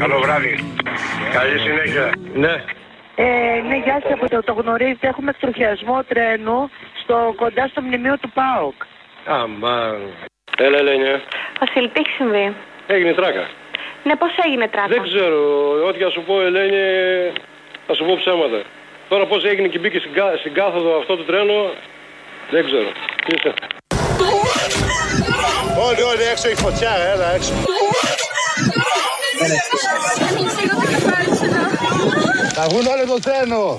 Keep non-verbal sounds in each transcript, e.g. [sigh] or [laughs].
Καλό βράδυ. Καλή συνέχεια. Ναι. Ε, ναι, γεια σας, από το, το γνωρίζετε, έχουμε εκτροχιασμό τρένου στο, κοντά στο μνημείο του ΠΑΟΚ. Αμάν. Έλα, Ελένη. Βασίλη, τι έχει συμβεί; Έγινε τράκα. Ναι, πώς έγινε τράκα; Δεν ξέρω. Ό,τι θα σου πω, Ελένη, θα σου πω ψέματα. Τώρα πώς έγινε και μπήκε στην, κα- στην κάθοδο αυτό το τρένο, δεν ξέρω. Τι είσαι; Όλοι, όλοι έξω η φωτιά, έλα έξω. Θα βγουν όλο το τρένο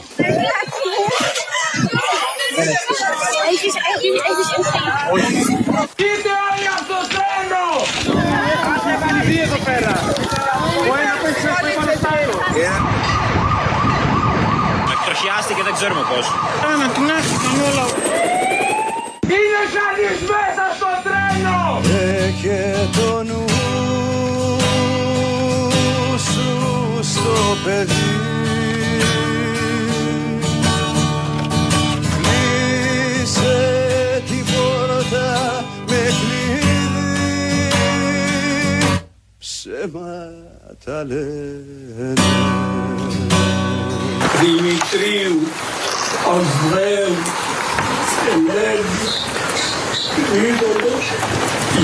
Έχεις, έχεις, έχεις Είτε όλοι από το τρένο! Άσε βαλίδι εδώ πέρα. Ο ένας παίξει στο πάνω πάνω. Εκτροχιάστηκε, δεν ξέρουμε πώς. Είναι κανείς μέσα στο τρένο! Έχε το νου παιδί. Κλείσε την πόρτα με κλειδί Ψέματα λένε. Δημητρίου, Ανδρέου, Ελένης, Ήρωνος,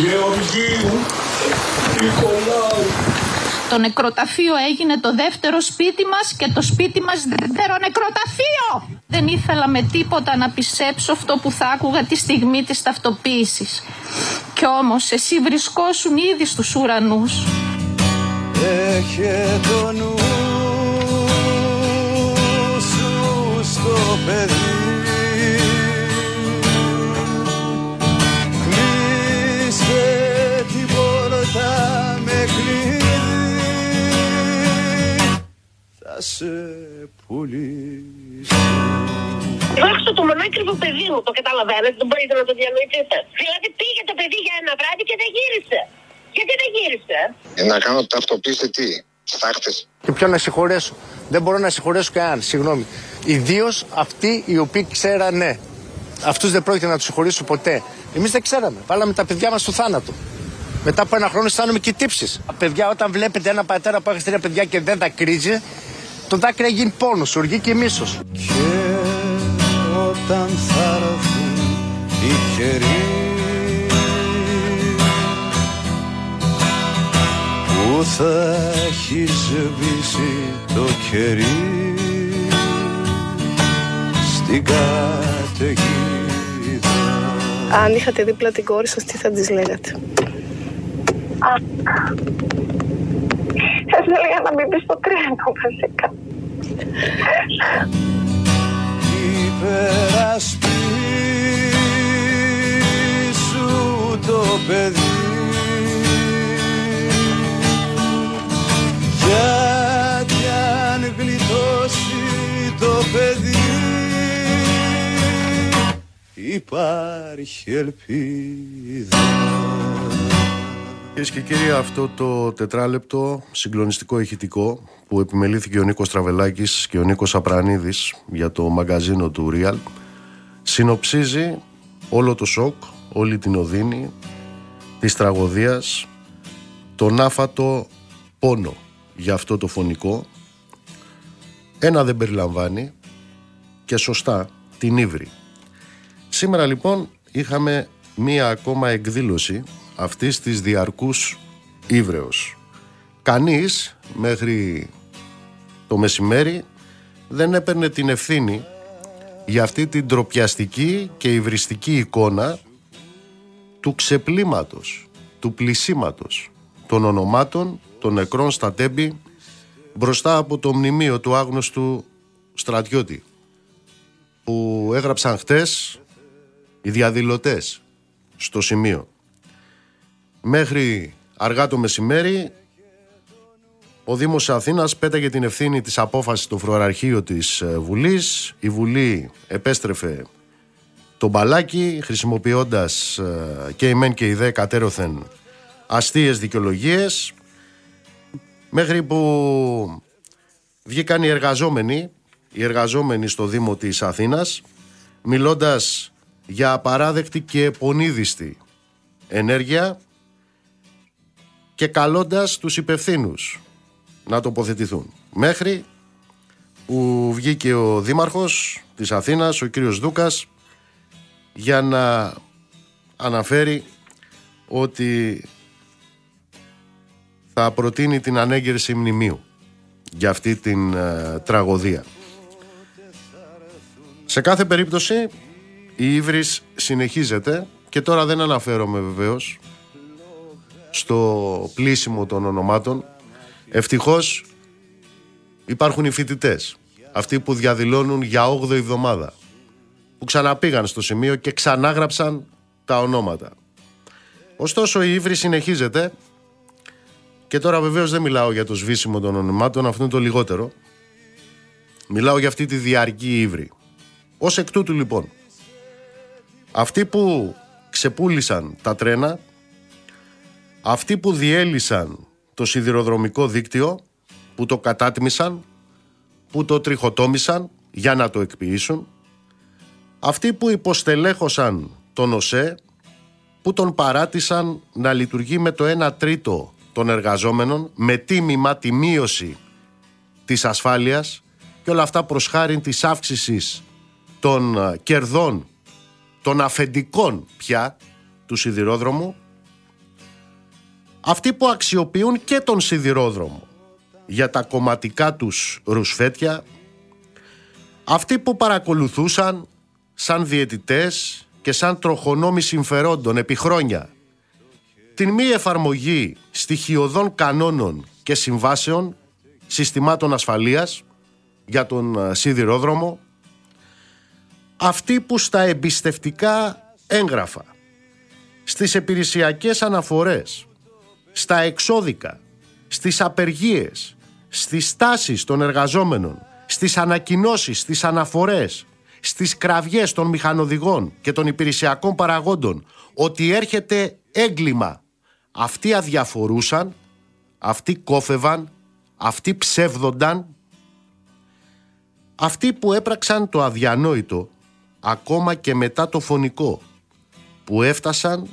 Γεωργίου, Νικολάου. Το νεκροταφείο έγινε το δεύτερο σπίτι μας και το σπίτι μας δεύτερο νεκροταφείο. Δεν ήθελα με τίποτα να πιστέψω αυτό που θα άκουγα τη στιγμή της ταυτοποίησης. Κι όμως εσύ βρισκόσουν ήδη στους ουρανούς. Έχε το νου σου στο παιδί σε πουλήσω Δόξα το μονάκριβο παιδί μου, το καταλαβαίνετε, δεν μπορείτε να το διανοηθείτε. Δηλαδή πήγε το παιδί για ένα βράδυ και δεν γύρισε. Γιατί δεν γύρισε; Ε, να κάνω ταυτοποίηση τι, στάχτες. Και ποιον να συγχωρέσω; Δεν μπορώ να συγχωρέσω κανέναν, συγγνώμη. Ιδίως αυτοί οι οποίοι ξέρανε. Αυτούς δεν πρόκειται να τους συγχωρήσω ποτέ. Εμείς δεν ξέραμε. Βάλαμε τα παιδιά μας στο θάνατο. Μετά από ένα χρόνο αισθάνομαι και τύψεις. Παιδιά, όταν βλέπετε ένα πατέρα που έχει τρία παιδιά και δεν δακρύζει, το δάκρυ γίνει πόνος, οργή και μίσος. Και όταν θα έρθουν οι καιροί που θα έχει σβήσει το κερί στην καταιγίδα Αν είχατε δίπλα την κόρη σας, τι θα της λέγατε; Θα σου έλεγα να μην μπει στο τρένο βασικά. υπερασπίσου το παιδί γιατί αν γλιτώσει το παιδί υπάρχει ελπίδα Κυρίες και κύριοι, αυτό το τετράλεπτο συγκλονιστικό ηχητικό που επιμελήθηκε ο Νίκος Τραβελάκης και ο Νίκος Απρανίδης για το μαγκαζίνο του Real συνοψίζει όλο το σοκ, όλη την οδύνη της τραγωδίας, τον άφατο πόνο για αυτό το φωνικό. Ένα δεν περιλαμβάνει και σωστά την ύβρη. Σήμερα λοιπόν είχαμε μία ακόμα εκδήλωση αυτής της διαρκούς ύβρεως. Κανείς μέχρι το μεσημέρι δεν έπαιρνε την ευθύνη για αυτή την τροπιαστική και υβριστική εικόνα του ξεπλήματος, του πλησίματος των ονομάτων των νεκρών στα τέμπη μπροστά από το μνημείο του άγνωστου στρατιώτη που έγραψαν χτες οι διαδηλωτές στο σημείο. Μέχρι αργά το μεσημέρι ο Δήμος Αθήνας πέταγε την ευθύνη της απόφασης στο φροαρχείο της ε, Βουλής. Η Βουλή επέστρεφε το μπαλάκι χρησιμοποιώντας ε, και η ΜΕΝ και η ΔΕ κατέρωθεν αστείες δικαιολογίες μέχρι που βγήκαν οι εργαζόμενοι, οι εργαζόμενοι στο Δήμο της Αθήνας μιλώντας για απαράδεκτη και πονίδιστη ενέργεια και καλώντας τους υπευθύνους να τοποθετηθούν. Μέχρι που βγήκε ο Δήμαρχος της Αθήνας, ο κύριος Δούκας, για να αναφέρει ότι θα προτείνει την ανέγερση μνημείου για αυτή την ε, τραγωδία. Σε κάθε περίπτωση η Ήβρης συνεχίζεται και τώρα δεν αναφέρομαι βεβαίως στο πλήσιμο των ονομάτων. Ευτυχώς υπάρχουν οι φοιτητές, αυτοί που διαδηλώνουν για 8η εβδομάδα, που ξαναπήγαν στο σημείο και ξανάγραψαν τα ονόματα. Ωστόσο η Ήβρη συνεχίζεται και τώρα βεβαίως δεν μιλάω για το σβήσιμο των ονομάτων, αυτό είναι το λιγότερο. Μιλάω για αυτή τη διαρκή Ήβρη. Ως εκ τούτου λοιπόν, αυτοί που ξεπούλησαν τα τρένα, αυτοί που διέλυσαν το σιδηροδρομικό δίκτυο, που το κατάτμισαν, που το τριχοτόμησαν για να το εκποιήσουν, αυτοί που υποστελέχωσαν τον ΟΣΕ, που τον παράτησαν να λειτουργεί με το 1 τρίτο των εργαζόμενων, με τίμημα τη μείωση της ασφάλειας και όλα αυτά προς χάρη της αύξησης των ε, κερδών, των αφεντικών πια του σιδηρόδρομου, αυτοί που αξιοποιούν και τον σιδηρόδρομο. Για τα κομματικά τους ρουσφέτια, αυτοί που παρακολουθούσαν σαν διαιτητές και σαν τροχονόμοι συμφερόντων επί χρόνια την μη εφαρμογή στοιχειωδών κανόνων και συμβάσεων συστημάτων ασφαλείας για τον ε, σιδηρόδρομο αυτοί που στα εμπιστευτικά έγγραφα στις επιρρησιακές αναφορές στα εξώδικα στις απεργίες στις στάσεις των εργαζόμενων στις ανακοινώσεις, στις αναφορές στις κραυγές των μηχανοδηγών και των υπηρεσιακών παραγόντων ότι έρχεται έγκλημα. Αυτοί αδιαφορούσαν, αυτοί κόφευαν, αυτοί ψεύδονταν, αυτοί που έπραξαν το αδιανόητο ακόμα και μετά το φωνικό, που έφτασαν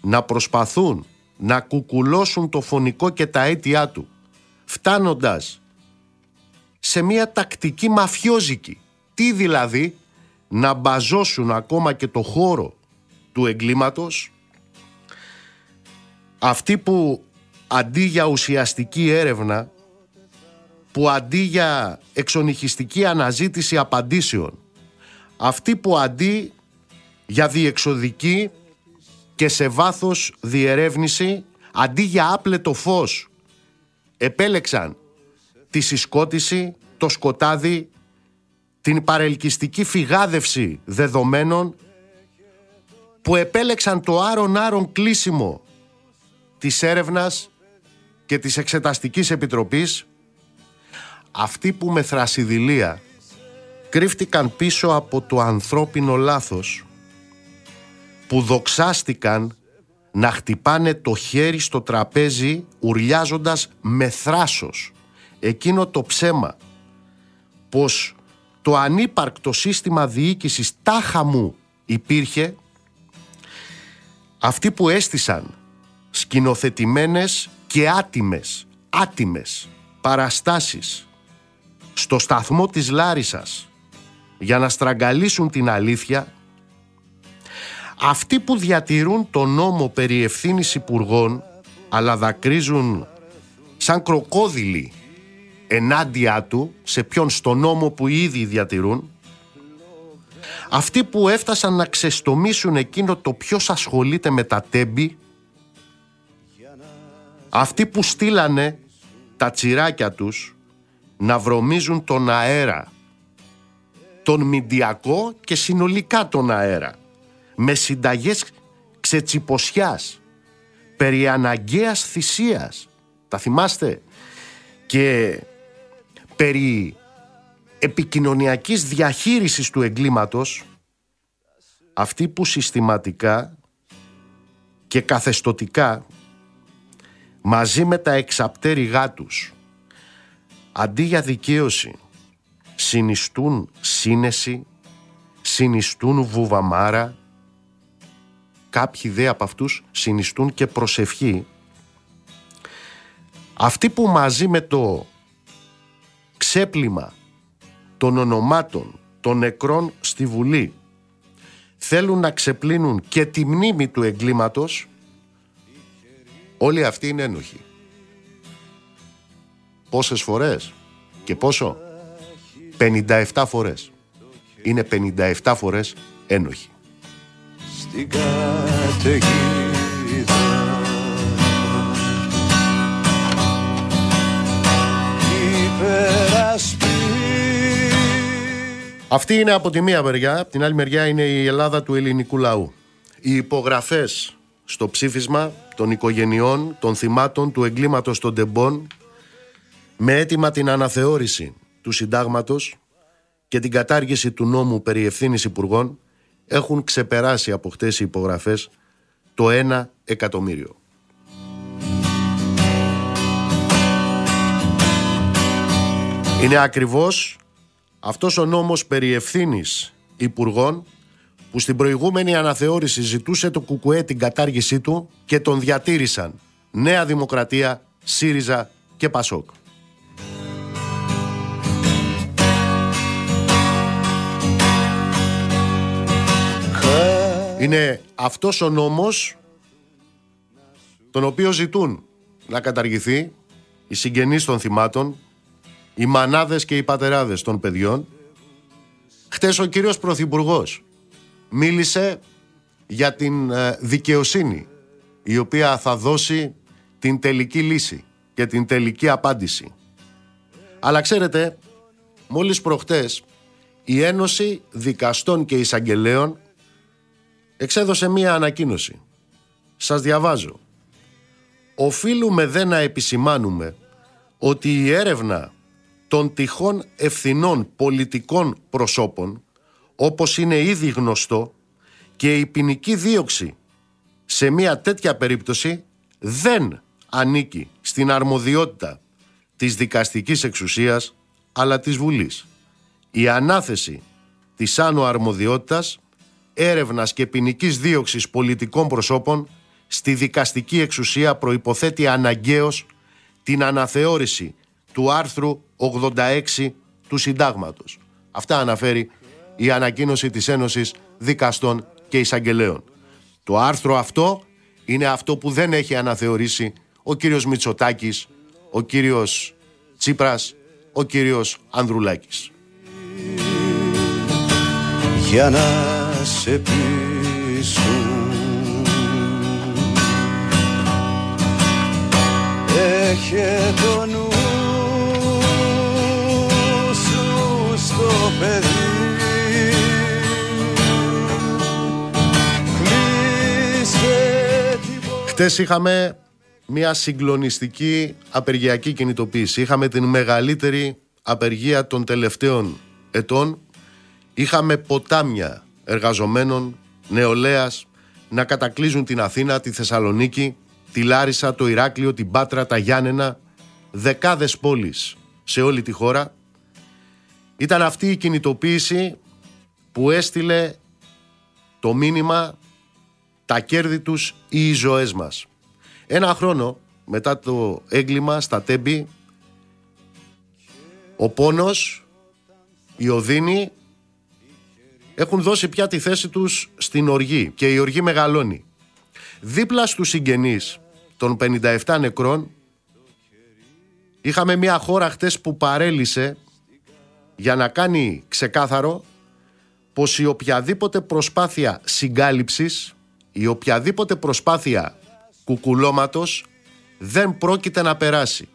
να προσπαθούν να κουκουλώσουν το φωνικό και τα αίτια του, φτάνοντας σε μια τακτική μαφιόζικη. Τι δηλαδή, να μπαζώσουν ακόμα και το χώρο του εγκλήματος; Αυτοί που αντί για ουσιαστική έρευνα, που αντί για εξονυχιστική αναζήτηση απαντήσεων, αυτοί που αντί για διεξοδική και σε βάθος διερεύνηση, αντί για άπλετο φως, επέλεξαν τη συσκότηση, το σκοτάδι, την παρελκυστική φυγάδευση δεδομένων, που επέλεξαν το άρον-άρον κλείσιμο της έρευνας και της Εξεταστικής Επιτροπής αυτοί που με θρασιδηλία κρύφτηκαν πίσω από το ανθρώπινο λάθος που δοξάστηκαν να χτυπάνε το χέρι στο τραπέζι ουρλιάζοντας με θράσος. Εκείνο το ψέμα πως το ανύπαρκτο σύστημα διοίκησης τάχα μου υπήρχε αυτοί που έστησαν σκηνοθετημένες και άτιμες, άτιμες παραστάσεις στο σταθμό της Λάρισας για να στραγγαλίσουν την αλήθεια αυτοί που διατηρούν τον νόμο περί ευθύνης υπουργών αλλά δακρύζουν σαν κροκόδιλοι ενάντια του σε ποιον στο νόμο που ήδη διατηρούν αυτοί που έφτασαν να ξεστομίσουν εκείνο το ποιος ασχολείται με τα τέμπη αυτοί που στείλανε τα τσιράκια τους να βρωμίζουν τον αέρα, τον μηντιακό και συνολικά τον αέρα, με συνταγές ξετσιποσιάς, περί αναγκαίας θυσίας, τα θυμάστε, και περί επικοινωνιακής διαχείρισης του εγκλήματος, αυτοί που συστηματικά και καθεστοτικά μαζί με τα εξαπτέρυγά τους αντί για δικαίωση συνιστούν σύνεση, συνιστούν βουβαμάρα, κάποιοι δε από αυτούς συνιστούν και προσευχή αυτοί που μαζί με το ξέπλυμα των ονομάτων των νεκρών στη Βουλή θέλουν να ξεπλύνουν και τη μνήμη του εγκλήματος όλοι αυτοί είναι ένοχοι. Πόσες φορές και πόσο; 57 φορές είναι 57 φορές ένοχοι. Στην καταιγίδα υπερασπί Αυτή είναι από τη μία μεριά, από την άλλη μεριά είναι η Ελλάδα του ελληνικού λαού. Οι υπογραφές στο ψήφισμα των οικογενειών, των θυμάτων του εγκλήματος των τεμπών με αίτημα την αναθεώρηση του συντάγματος και την κατάργηση του νόμου περί ευθύνης υπουργών έχουν ξεπεράσει από χτες οι υπογραφές το 1 εκατομμύριο. Είναι ακριβώς αυτός ο νόμος περί ευθύνης υπουργών που στην προηγούμενη αναθεώρηση ζητούσε το ΚΚΕ την κατάργησή του και τον διατήρησαν Νέα Δημοκρατία, ΣΥΡΙΖΑ και ΠΑΣΟΚ. Είναι αυτός ο νόμος τον οποίο ζητούν να καταργηθεί οι συγγενείς των θυμάτων, οι μανάδες και οι πατεράδες των παιδιών. Χτες ο κύριος Πρωθυπουργός μίλησε για την ε, δικαιοσύνη η οποία θα δώσει την τελική λύση και την τελική απάντηση. Αλλά ξέρετε, μόλις προχτές η Ένωση Δικαστών και Εισαγγελέων εξέδωσε μία ανακοίνωση. Σας διαβάζω. Οφείλουμε δε να επισημάνουμε ότι η έρευνα των τυχών ευθυνών πολιτικών προσώπων, όπως είναι ήδη γνωστό, και η ποινική δίωξη σε μία τέτοια περίπτωση δεν ανήκει στην αρμοδιότητα της δικαστικής εξουσίας, αλλά της Βουλής. Η ανάθεση της άνω αρμοδιότητας έρευνας και ποινικής δίωξης πολιτικών προσώπων στη δικαστική εξουσία προϋποθέτει αναγκαίως την αναθεώρηση του άρθρου 86 του Συντάγματος. Αυτά αναφέρει η ανακοίνωση της Ένωσης Δικαστών και Εισαγγελέων. Το άρθρο αυτό είναι αυτό που δεν έχει αναθεωρήσει ο κύριος Μητσοτάκης, ο κύριος Τσίπρας, ο κύριος Ανδρουλάκης. για να σε πείσουν Έχε το νου σου στο παιδί Κλείσε την Χτες είχαμε μια συγκλονιστική απεργιακή κινητοποίηση. Είχαμε την μεγαλύτερη απεργία των τελευταίων ετών. Είχαμε ποτάμια εργαζομένων, νεολαίας, να κατακλείζουν την Αθήνα, τη Θεσσαλονίκη, τη Λάρισα, το Ηράκλειο, την Πάτρα, τα Γιάννενα, δεκάδες πόλεις σε όλη τη χώρα. Ήταν αυτή η κινητοποίηση που έστειλε το μήνυμα τα κέρδη τους ή οι ζωές μας. Ένα χρόνο μετά το έγκλημα στα Τέμπη, ο πόνος, η οδύνη έχουν δώσει πια τη θέση τους στην οργή και η οργή μεγαλώνει. Δίπλα στους συγγενείς των 57 νεκρών είχαμε μια χώρα χτες που παρέλυσε για να κάνει ξεκάθαρο πως η οποιαδήποτε προσπάθεια συγκάλυψης, η οποιαδήποτε προσπάθεια κουκουλώματος δεν πρόκειται να περάσει.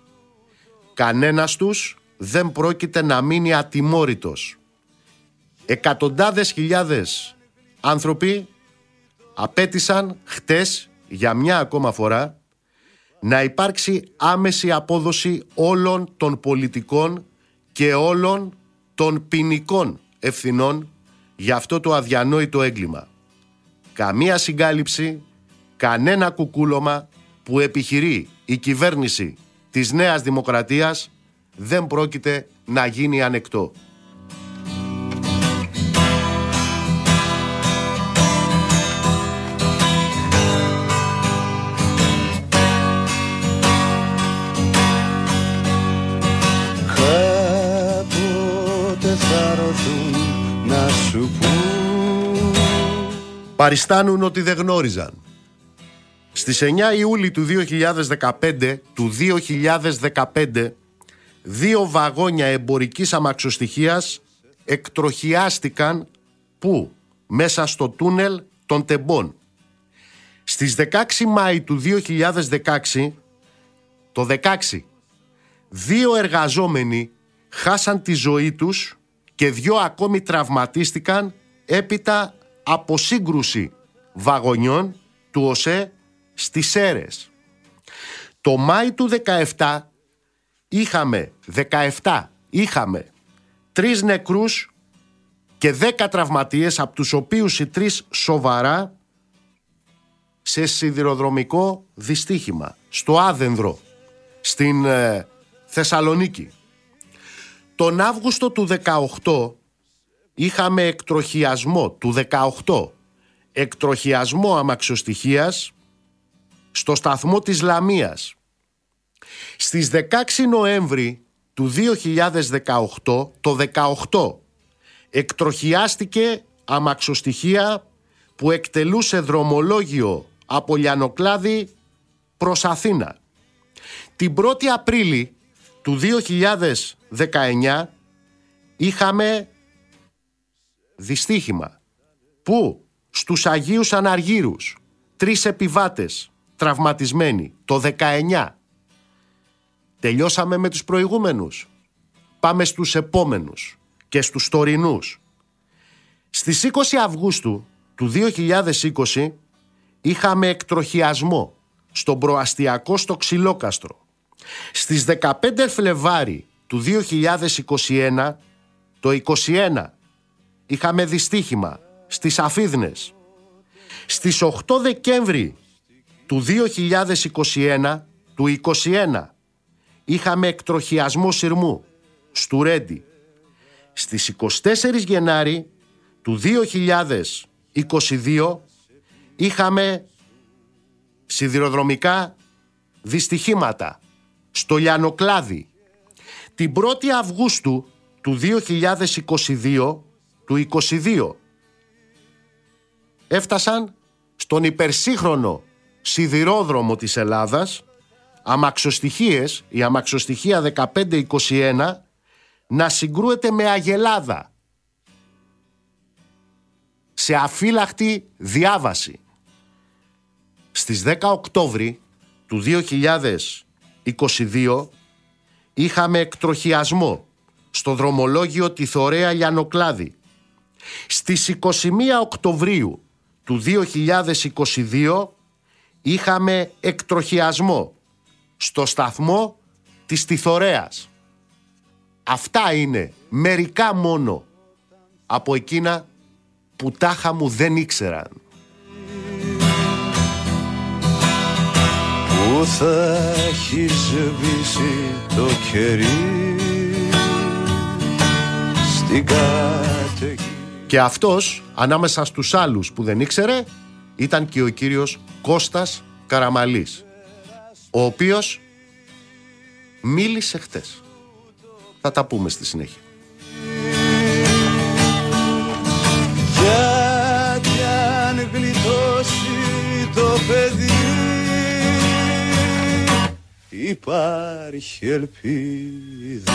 Κανένας τους δεν πρόκειται να μείνει ατιμόρυτος. Εκατοντάδες χιλιάδες άνθρωποι απέτησαν χτες για μια ακόμα φορά να υπάρξει άμεση απόδοση όλων των πολιτικών και όλων των ποινικών ευθυνών για αυτό το αδιανόητο έγκλημα. Καμία συγκάλυψη, κανένα κουκούλωμα που επιχειρεί η κυβέρνηση της Νέας Δημοκρατίας δεν πρόκειται να γίνει ανεκτό. Παριστάνουν ότι δεν γνώριζαν. Στις 9 Ιούλη του 2015, του 2015, δύο βαγόνια εμπορικής αμαξοστοιχίας εκτροχιάστηκαν που μέσα στο τούνελ των Τεμπών. Στις 16 Μάη του 2016, το 16, δύο εργαζόμενοι χάσαν τη ζωή τους και δυο ακόμη τραυματίστηκαν έπειτα από σύγκρουση βαγονιών του ΟΣΕ στις Σέρες. Το Μάη του 17 είχαμε 17 είχαμε τρεις νεκρούς και 10 τραυματίες από τους οποίους οι τρεις σοβαρά σε σιδηροδρομικό δυστύχημα στο Άδενδρο στην ε, Θεσσαλονίκη. Τον Αύγουστο του 18 είχαμε εκτροχιασμό του 18 εκτροχιασμό αμαξοστοιχίας στο σταθμό της Λαμίας. Στις 16 Νοέμβρη του 2018, το 18, εκτροχιάστηκε αμαξοστοιχεία που εκτελούσε δρομολόγιο από Λιανοκλάδη προς Αθήνα. Την 1η Απρίλη του 2019 είχαμε δυστύχημα. Που στους Αγίους Αναργύρους. Τρεις επιβάτες τραυματισμένοι το 19 τελειώσαμε με τους προηγούμενους. Πάμε στους επόμενους και στους τωρινούς. Στις 20 Αυγούστου του 2020 είχαμε εκτροχιασμό στον προαστιακό στο Ξυλόκαστρο στις 15 Φλεβάρι του 2021 το 21 είχαμε δυστύχημα στις Αφίδνες. Στις 8 Δεκέμβρη του 2021, του 21, είχαμε εκτροχιασμό σειρμού στου Ρέντι. Στις 24 Γενάρη του 2022 είχαμε σιδηροδρομικά δυστυχήματα στο Λιανοκλάδι. Την 1η Αυγούστου του 2022 του 22 έφτασαν στον υπερσύγχρονο σιδηρόδρομο της Ελλάδας αμαξοστοιχίες, η αμαξοστοιχεία 1521 να συγκρούεται με αγελάδα σε αφύλακτη διάβαση. Στις 10 Οκτώβρη του 2022 είχαμε εκτροχιασμό στο δρομολόγιο τη Θωρέα Λιανοκλάδη. Στις 21 Οκτωβρίου του 2022 είχαμε εκτροχιασμό στο σταθμό της Τιθωρέας. Αυτά είναι μερικά μόνο από εκείνα που τάχα μου δεν ήξεραν. Θα έχει σβήσει το κερί στην καταιγή Και αυτός, ανάμεσα στους άλλους που δεν ήξερε, ήταν και ο κύριος Κώστας Καραμαλής, ο οποίος μίλησε χτες. Θα τα πούμε στη συνέχεια. Γιατί αν γλιτώσει το παιδί Υπάρχει ελπίδα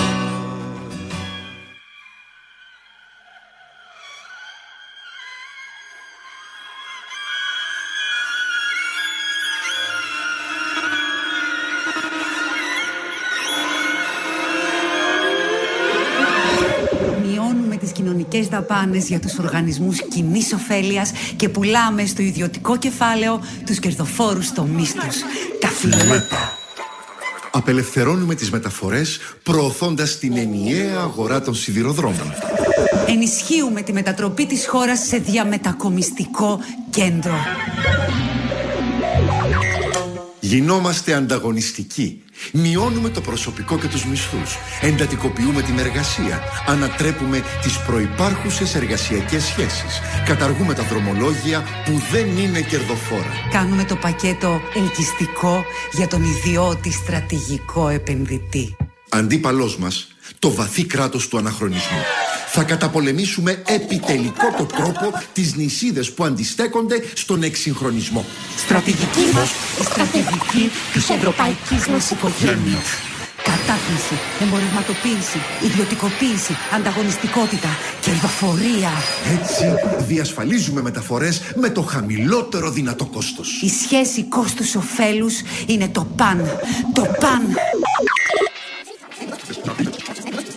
Μειώνουμε τις κοινωνικές δαπάνες για τους οργανισμούς κοινής ωφέλειας και πουλάμε στο ιδιωτικό κεφάλαιο τους κερδοφόρους τομείς τους. Τα φιλέτα. Απελευθερώνουμε τις μεταφορές προωθώντας την ενιαία αγορά των σιδηροδρόμων. Ενισχύουμε τη μετατροπή της χώρας σε διαμετακομιστικό κέντρο. Γινόμαστε ανταγωνιστικοί. Μειώνουμε το προσωπικό και τους μισθούς. Εντατικοποιούμε την εργασία. Ανατρέπουμε τις προϋπάρχουσες εργασιακές σχέσεις. Καταργούμε τα δρομολόγια που δεν είναι κερδοφόρα. Κάνουμε το πακέτο ελκυστικό για τον ιδιώτη στρατηγικό επενδυτή. Αντίπαλός μας, το βαθύ κράτος του αναχρονισμού. Θα καταπολεμήσουμε επιτελικό το τρόπο τις νησίδες που αντιστέκονται στον εξυγχρονισμό. Στρατηγική μας, η στρατηγική της ευρωπαϊκής μας οικογένειας. Κατάχνηση, εμπορευματοποίηση, ιδιωτικοποίηση, ανταγωνιστικότητα, κερδοφορία. Έτσι διασφαλίζουμε μεταφορές με το χαμηλότερο δυνατό κόστος. Η σχέση κόστους-οφέλους είναι το παν. Το παν.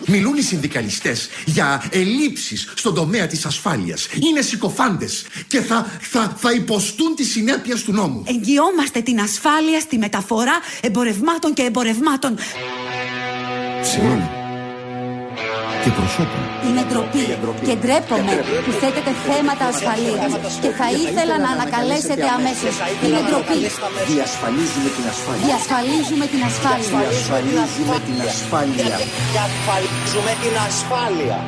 Μιλούν οι συνδικαλιστές για ελλείψεις στον τομέα της ασφάλειας. Είναι συκοφάντες και θα, θα, θα υποστούν τις συνέπειες του νόμου. Εγγυόμαστε την ασφάλεια στη μεταφορά εμπορευμάτων και εμπορευμάτων. Συγγνώμη. Και προσώπων. Είναι ντροπή και ντρέπομαι που θέτετε θέματα ασφαλείας και θα ήθελα να ανακαλέσετε αμέσως. Είναι ντροπή. Διασφαλίζουμε την ασφάλεια. Διασφαλίζουμε την ασφάλεια. Διασφαλίζουμε την ασφάλεια. Διασφαλίζουμε την ασφάλεια.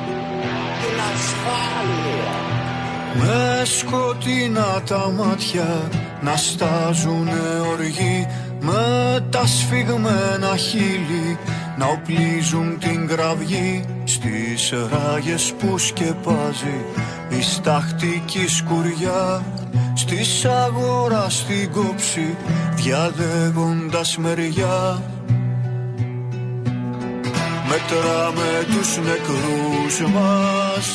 Την ασφάλεια. Με σκοτεινά τα μάτια να στάζουνε οργή Με τα σφιγμένα χείλη να οπλίζουν την κραυγή Στις ράγες που σκεπάζει. Η σταχτική σκουριά Στις αγορά στην κόψη διαλέγοντας μεριά. Μετράμε τους νεκρούς μας.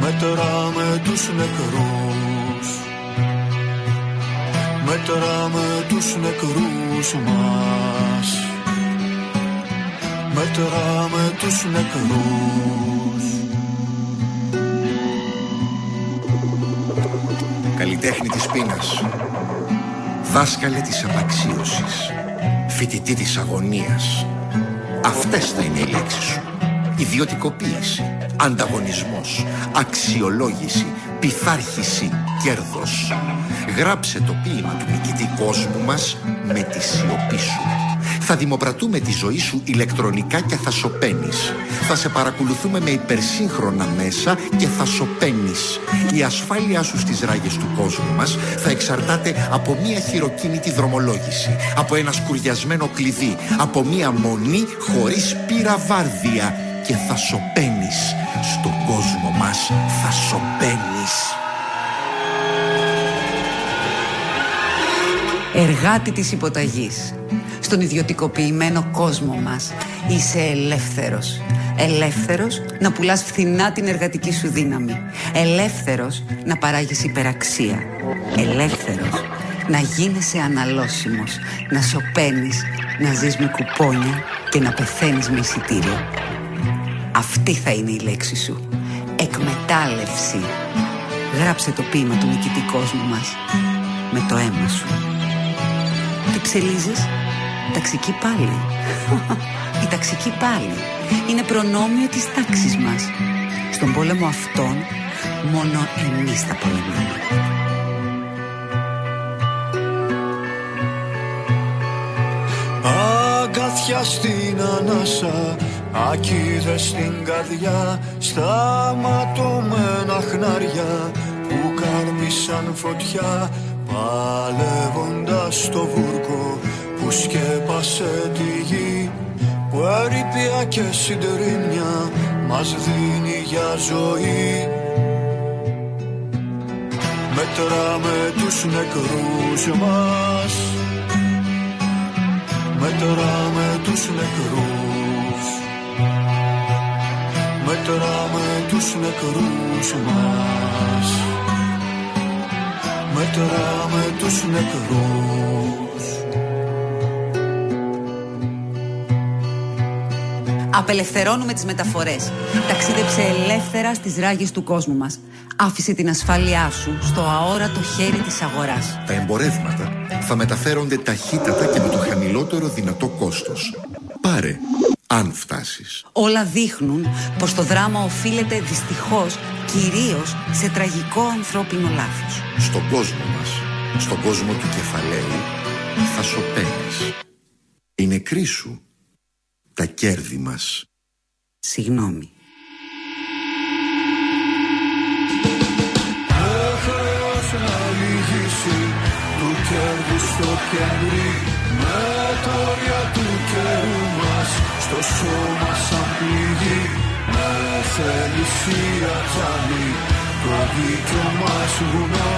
Μετράμε τους νεκρούς. Μετράμε τους νεκρούς μας Μετράμε τους νεκρούς Καλλιτέχνη της πείνας. Δάσκαλε της απαξίωσης. Φοιτητή της αγωνίας. Αυτές θα είναι οι λέξεις σου. Ιδιωτικοποίηση, ανταγωνισμός, αξιολόγηση, πειθάρχηση, κέρδος. Γράψε το ποίημα του νικητή κόσμου μας με τη σιωπή σου. Θα δημοπρατούμε τη ζωή σου ηλεκτρονικά και θα σωπαίνεις. Θα σε παρακολουθούμε με υπερσύγχρονα μέσα και θα σωπαίνεις. Η ασφάλειά σου στις ράγες του κόσμου μας θα εξαρτάται από μία χειροκίνητη δρομολόγηση, από ένα σκουριασμένο κλειδί, από μία μονή χωρίς πυραβάρδια και θα σωπαίνεις. Στον κόσμο μας θα σωπαίνεις. Εργάτη της υποταγής. Στον ιδιωτικοποιημένο κόσμο μας είσαι ελεύθερος. Ελεύθερος να πουλάς φθηνά την εργατική σου δύναμη. Ελεύθερος να παράγεις υπεραξία. Ελεύθερος να γίνεσαι αναλώσιμος. Να σωπαίνεις, να ζεις με κουπόνια και να πεθαίνεις με εισιτήριο. Αυτή θα είναι η λέξη σου. Εκμετάλλευση. Γράψε το ποίημα του νικητή κόσμου μας με το αίμα σου. Τι ψελίζεις, ταξική πάλι. [laughs] Η ταξική πάλι είναι προνόμιο της τάξης μας. Στον πόλεμο αυτόν μόνο εμείς θα πολεμάμε. Αγκάθια στην ανάσα Ακίδες στην καρδιά Στα ματωμένα χνάρια Που κάρμισαν φωτιά Παλεύοντας το βούρκο Που σκέπασε τη γη Που ερήπια και συντρίμια Μας δίνει για ζωή. Μετράμε τους νεκρούς μας. Μετράμε τους νεκρούς. Μετράμε τους νεκρούς μας. Μετράμε τους νεκρούς Απελευθερώνουμε τις μεταφορές. Ταξίδεψε ελεύθερα στις ράγες του κόσμου μας. Άφησε την ασφάλειά σου στο αόρατο χέρι της αγοράς. Τα εμπορεύματα θα μεταφέρονται ταχύτατα και με το χαμηλότερο δυνατό κόστος. Πάρε, αν φτάσεις. Όλα δείχνουν πως το δράμα οφείλεται δυστυχώς κυρίως σε τραγικό ανθρώπινο λάθος. Στον κόσμο μας, στον κόσμο του κεφαλαίου, θα σωπαίνεις. Οι νεκροί σου, τα κέρδη μας. Συγγνώμη. χρέος να λυγίσει του κέρδους στο κέντρι με τα όρια του καιρού μας στο σώμα σαν πληγή θέλει θεία τσάλι το δίκιο μας βουνό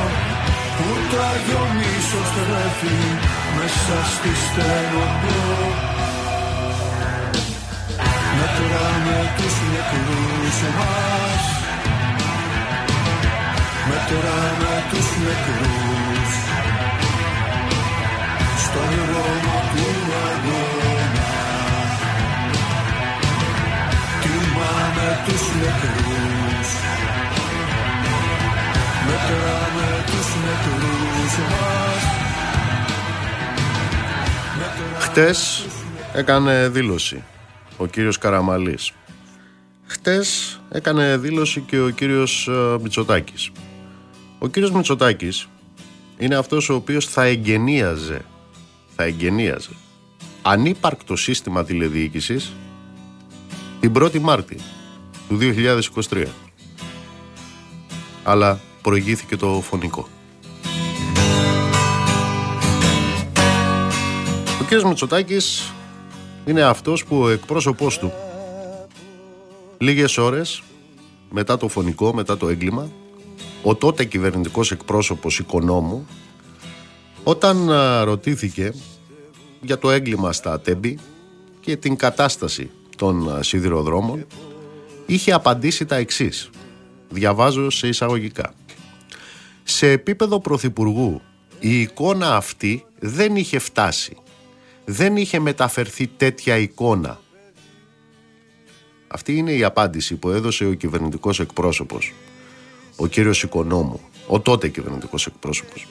που το Άγιο μίσος τρέφει μέσα στη στενοπό Μετράμε τους νεκρούς μας Μετράμε τους νεκρούς στον δρόμο του αγώνα Τιμάμε τους νεκρούς Μετράμε τους νεκρούς μας Χτες έκανε δήλωση ο κύριος Καραμαλής. Χτες έκανε δήλωση και ο κύριος ε, Μητσοτάκης. Ο κύριος Μητσοτάκης είναι αυτός ο οποίος θα εγγενίαζε, θα εγγενίαζε ανύπαρκτο σύστημα τηλεδιοίκησης την 1η Μάρτη του 2023. Αλλά προηγήθηκε το φωνικό. Ο κύριος Μητσοτάκης είναι αυτός που ο εκπρόσωπός του. Λίγες ώρες μετά το φωνικό, μετά το έγκλημα ο τότε κυβερνητικός εκπρόσωπος οικονόμου όταν ρωτήθηκε για το έγκλημα στα Τέμπη και την κατάσταση των σιδηροδρόμων είχε απαντήσει τα εξής διαβάζω σε εισαγωγικά. Σε επίπεδο πρωθυπουργού η εικόνα αυτή δεν είχε φτάσει δεν είχε μεταφερθεί τέτοια εικόνα αυτή είναι η απάντηση που έδωσε ο κυβερνητικός εκπρόσωπος ο κύριος Οικονόμου, ο τότε κυβερνητικός εκπρόσωπος,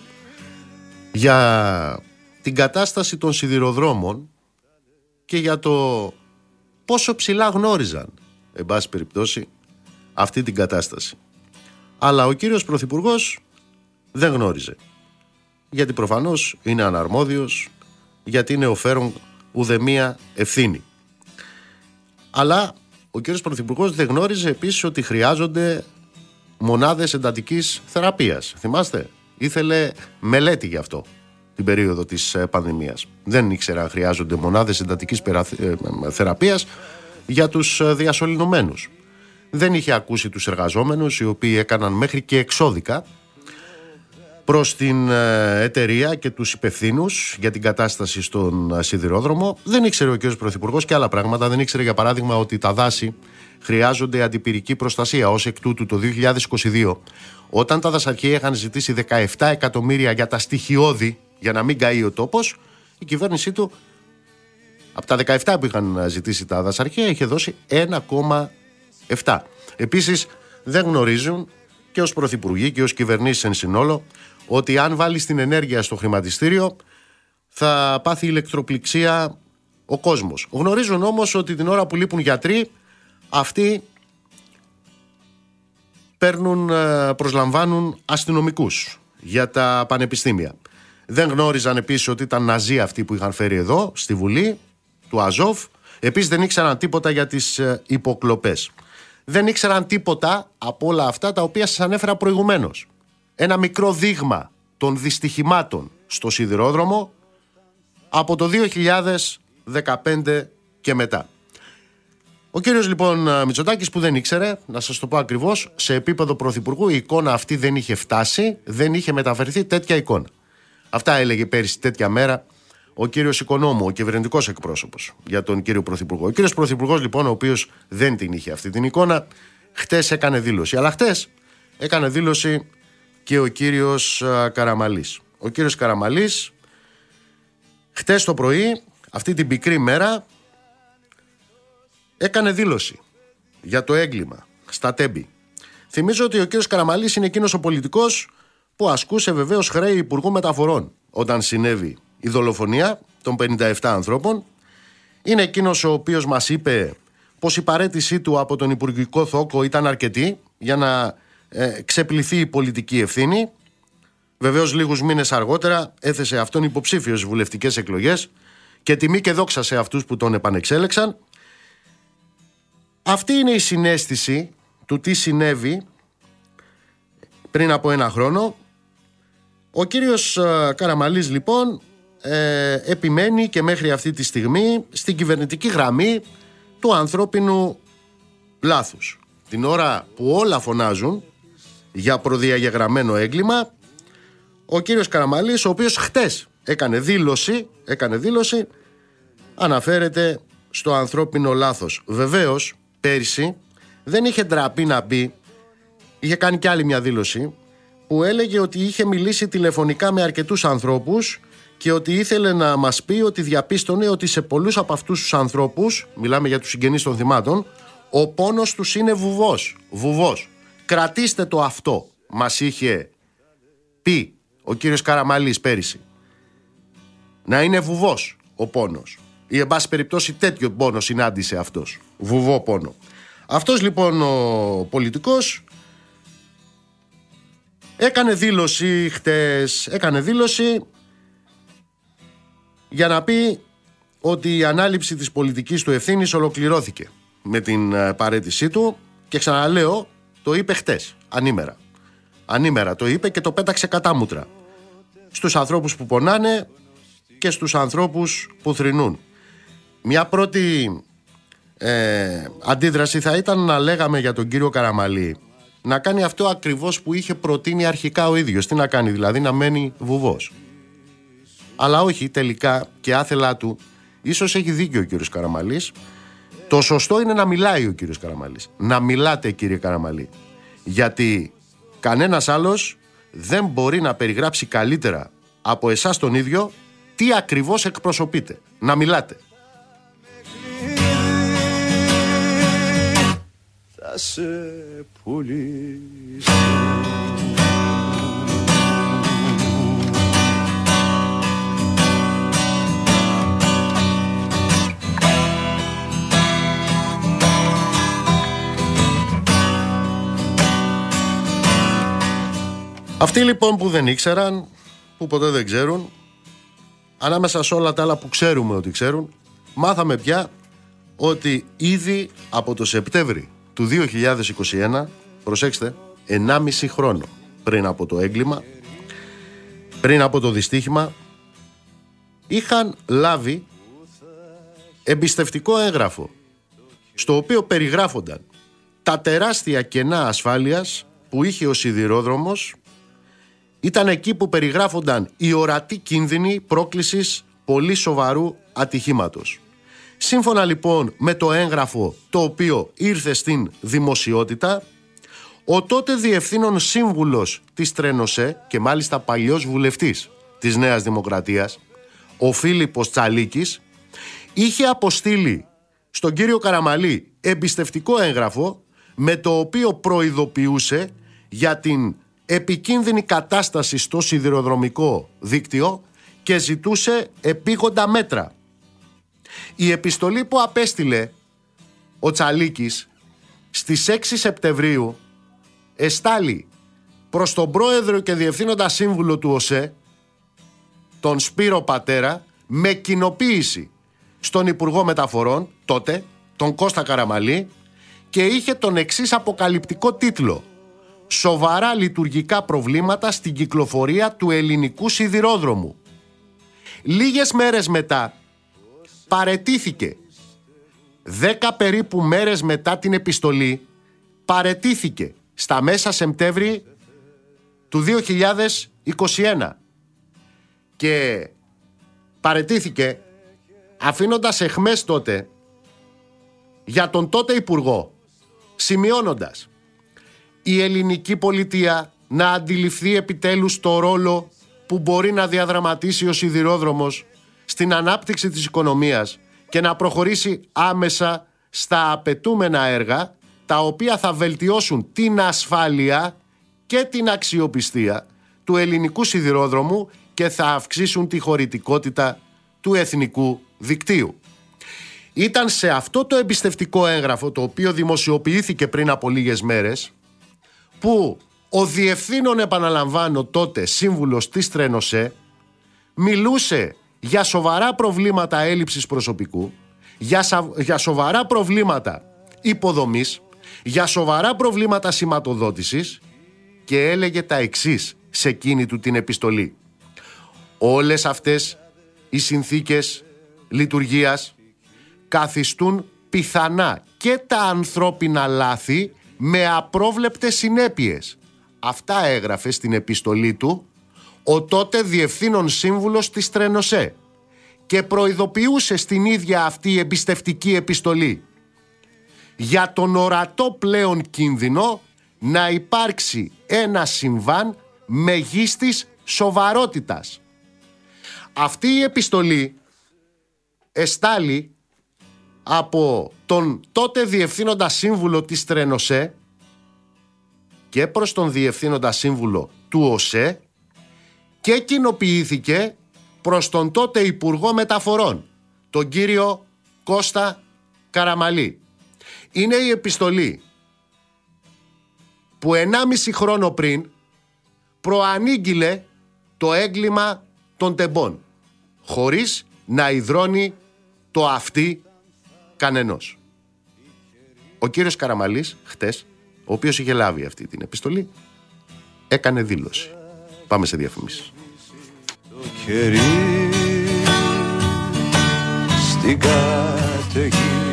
για την κατάσταση των σιδηροδρόμων και για το πόσο ψηλά γνώριζαν, εν πάση περιπτώσει, αυτή την κατάσταση. Αλλά ο κύριος Πρωθυπουργός δεν γνώριζε. Γιατί προφανώς είναι αναρμόδιος, γιατί είναι ο φέρον ουδεμία ευθύνη. Αλλά ο κύριος Πρωθυπουργός δεν γνώριζε επίσης ότι χρειάζονται μονάδες εντατικής θεραπείας. Θυμάστε, ήθελε μελέτη γι' αυτό την περίοδο της ε, πανδημίας. Δεν ήξερα αν χρειάζονται μονάδες εντατικής ε, θεραπείας για τους ε, διασωληνωμένους. Δεν είχε ακούσει τους εργαζόμενους οι οποίοι έκαναν μέχρι και εξώδικα προς την εταιρεία και τους υπευθύνους για την κατάσταση στον σιδηρόδρομο. Δεν ήξερε ο κ. Πρωθυπουργός και άλλα πράγματα. Δεν ήξερε για παράδειγμα ότι τα δάση χρειάζονται αντιπυρική προστασία. Ω εκ τούτου το 2022, όταν τα δασαρχεία είχαν ζητήσει 17 εκατομμύρια για τα στοιχειώδη, για να μην καεί ο τόπος, η κυβέρνησή του από τα 17 που είχαν ζητήσει τα δασαρχεία είχε δώσει 1,7. Επίσης, δεν γνωρίζουν και ως πρωθυπουργοί και ως κυβερνήσεις εν συνόλο ότι αν βάλει την ενέργεια στο χρηματιστήριο θα πάθει ηλεκτροπληξία ο κόσμος. Γνωρίζουν όμως ότι την ώρα που λείπουν γιατροί αυτοί παίρνουν, ε, προσλαμβάνουν αστυνομικούς για τα πανεπιστήμια. Δεν γνώριζαν επίσης ότι ήταν ναζί αυτοί που είχαν φέρει εδώ, στη Βουλή, του Αζόφ. Επίσης δεν ήξεραν τίποτα για τις ε, υποκλοπές. Δεν ήξεραν τίποτα από όλα αυτά τα οποία σας ανέφερα προηγουμένως. Ένα μικρό δείγμα των δυστυχημάτων στο σιδηρόδρομο από το 2015 και μετά. Ο κύριος λοιπόν Μητσοτάκης που δεν ήξερε, να σας το πω ακριβώς, σε επίπεδο πρωθυπουργού η εικόνα αυτή δεν είχε φτάσει, δεν είχε μεταφερθεί τέτοια εικόνα. Αυτά έλεγε πέρυσι τέτοια μέρα ο κύριος Οικονόμου, ο κυβερνητικός εκπρόσωπος για τον κύριο Πρωθυπουργό. Ο κύριος Πρωθυπουργός λοιπόν, ο οποίος δεν την είχε αυτή την εικόνα, χτες έκανε δήλωση. Αλλά χτες έκανε δήλωση και ο κύριος Καραμαλής. Ο κύριος Καραμαλής, χτες το πρωί, αυτή την πικρή μέρα, έκανε δήλωση για το έγκλημα στα Τέμπη. Θυμίζω ότι ο κ. Καραμαλής είναι εκείνος ο πολιτικός που ασκούσε βεβαίως χρέη Υπουργού Μεταφορών όταν συνέβη η δολοφονία των 57 ανθρώπων. Είναι εκείνος ο οποίος μας είπε πως η παρέτησή του από τον Υπουργικό Θόκο ήταν αρκετή για να ε, ξεπληθεί η πολιτική ευθύνη. Βεβαίως, λίγους μήνες αργότερα έθεσε αυτόν υποψήφιος στις βουλευτικές εκλογές και τιμή και δόξα σε αυτούς που τον επανεξέλεξαν. Αυτή είναι η συνέστηση του τι συνέβη πριν από ένα χρόνο. Ο κύριος ε, Καραμαλής λοιπόν ε, επιμένει και μέχρι αυτή τη στιγμή στην κυβερνητική γραμμή του ανθρώπινου λάθους. Την ώρα που όλα φωνάζουν για προδιαγεγραμμένο έγκλημα, ο κύριος Καραμαλής, ο οποίος χτες έκανε δήλωση, έκανε δήλωση, αναφέρεται στο ανθρώπινο λάθος. Βεβαίως, πέρυσι δεν είχε ντραπεί να πει, είχε κάνει κι άλλη μια δήλωση, που έλεγε ότι είχε μιλήσει τηλεφωνικά με αρκετούς ανθρώπους και ότι ήθελε να μας πει ότι διαπίστωνε ότι σε πολλούς από αυτούς τους ανθρώπους, μιλάμε για τους συγγενείς των θυμάτων, ο πόνος τους είναι βουβός. Βουβός. Κρατήστε το αυτό, μας είχε πει ο κύριος Καραμαλής πέρυσι. Να είναι βουβός ο πόνος. Ή εν πάση περιπτώσει τέτοιο πόνο συνάντησε αυτός. Βουβό πόνο. Αυτός λοιπόν ο πολιτικός έκανε δήλωση χτες, έκανε δήλωση για να πει ότι η ανάληψη της πολιτικής του ευθύνης ολοκληρώθηκε με την ε, παρέτησή του και ξαναλέω το είπε χτες, ανήμερα. Ανήμερα το είπε και το πέταξε κατάμουτρα. Στους ανθρώπους που πονάνε και στους ανθρώπους που θρυνούν. Μια πρώτη ε, αντίδραση θα ήταν να λέγαμε για τον κύριο Καραμαλή να κάνει αυτό ακριβώς που είχε προτείνει αρχικά ο ίδιος. Τι να κάνει δηλαδή, να μένει βουβός. Αλλά όχι τελικά και άθελά του, ίσως έχει δίκιο ο κύριος Καραμαλής, το σωστό είναι να μιλάει ο κύριος Καραμαλής. Να μιλάτε κύριε Καραμαλή. Γιατί κανένας άλλος δεν μπορεί να περιγράψει καλύτερα από εσάς τον ίδιο τι ακριβώς εκπροσωπείτε. Να μιλάτε. Θα σε πουλήσω Αυτοί λοιπόν που δεν ήξεραν, που ποτέ δεν ξέρουν, ανάμεσα σε όλα τα άλλα που ξέρουμε ότι ξέρουν, μάθαμε πια ότι ήδη από το Σεπτέμβρη του 2021, προσέξτε, 1,5 χρόνο πριν από το έγκλημα, πριν από το δυστύχημα, είχαν λάβει εμπιστευτικό έγγραφο στο οποίο περιγράφονταν τα τεράστια κενά ασφάλειας που είχε ο σιδηρόδρομος ήταν εκεί που περιγράφονταν οι ορατοί κίνδυνοι πρόκλησης πολύ σοβαρού ατυχήματος. Σύμφωνα λοιπόν με το έγγραφο το οποίο ήρθε στην δημοσιότητα, ο τότε διευθύνων σύμβουλος της Τρένοσέ και μάλιστα παλιός βουλευτής της Νέας Δημοκρατίας, ο Φίλιππος Τσαλίκης, είχε αποστείλει στον κύριο Καραμαλή εμπιστευτικό έγγραφο με το οποίο προειδοποιούσε για την επικίνδυνη κατάσταση στο σιδηροδρομικό δίκτυο και ζητούσε επίγοντα μέτρα. Η επιστολή που απέστειλε ο Τσαλίκης στις 6 Σεπτεμβρίου εστάλει προς τον πρόεδρο και διευθύνοντα σύμβουλο του ΟΣΕ, τον Σπύρο Πατέρα, με κοινοποίηση στον Υπουργό Μεταφορών τότε, τον Κώστα Καραμαλή και είχε τον εξής αποκαλυπτικό τίτλο «Σοβαρά λειτουργικά προβλήματα στην κυκλοφορία του ελληνικού σιδηρόδρομου». Λίγες μέρες μετά παρετήθηκε. Δέκα περίπου μέρες μετά την επιστολή παρετήθηκε στα μέσα Σεπτέμβρη του 2021 και παρετήθηκε αφήνοντας εχμές τότε για τον τότε Υπουργό σημειώνοντας η ελληνική πολιτεία να αντιληφθεί επιτέλους το ρόλο που μπορεί να διαδραματίσει ο σιδηρόδρομος στην ανάπτυξη της οικονομίας και να προχωρήσει άμεσα στα απαιτούμενα έργα τα οποία θα βελτιώσουν την ασφάλεια και την αξιοπιστία του ελληνικού σιδηρόδρομου και θα αυξήσουν τη χωρητικότητα του εθνικού δικτύου. Ήταν σε αυτό το εμπιστευτικό έγγραφο το οποίο δημοσιοποιήθηκε πριν από λίγες μέρες που ο διευθύνων επαναλαμβάνω τότε σύμβουλος της Τρένοσέ μιλούσε για σοβαρά προβλήματα έλλειψης προσωπικού, για, για σοβαρά προβλήματα υποδομής, για σοβαρά προβλήματα σηματοδότησης και έλεγε τα εξής σε εκείνη του την επιστολή. Όλες αυτές οι συνθήκες λειτουργίας καθιστούν πιθανά και τα ανθρώπινα λάθη με απρόβλεπτες συνέπειες. Αυτά έγραφε στην επιστολή του ο τότε διευθύνων σύμβουλος της Τρενοσέ και προειδοποιούσε στην ίδια αυτή εμπιστευτική επιστολή για τον ορατό πλέον κίνδυνο να υπάρξει ένα συμβάν μεγίστης σοβαρότητας. Αυτή η επιστολή εστάλει από τον τότε διευθύνοντα σύμβουλο της Τρενοσέ και προς τον διευθύνοντα σύμβουλο του ΟΣΕ και κοινοποιήθηκε προς τον τότε Υπουργό Μεταφορών, τον κύριο Κώστα Καραμαλή. Είναι η επιστολή που 1,5 χρόνο πριν προανήγγειλε το έγκλημα των τεμπών χωρίς να υδρώνει το αυτή κανενός. Ο κύριος Καραμαλής χτες, ο οποίος είχε λάβει αυτή την επιστολή, έκανε δήλωση. Πάμε σε διαφημίσεις. Το κερί στην καταιγίδα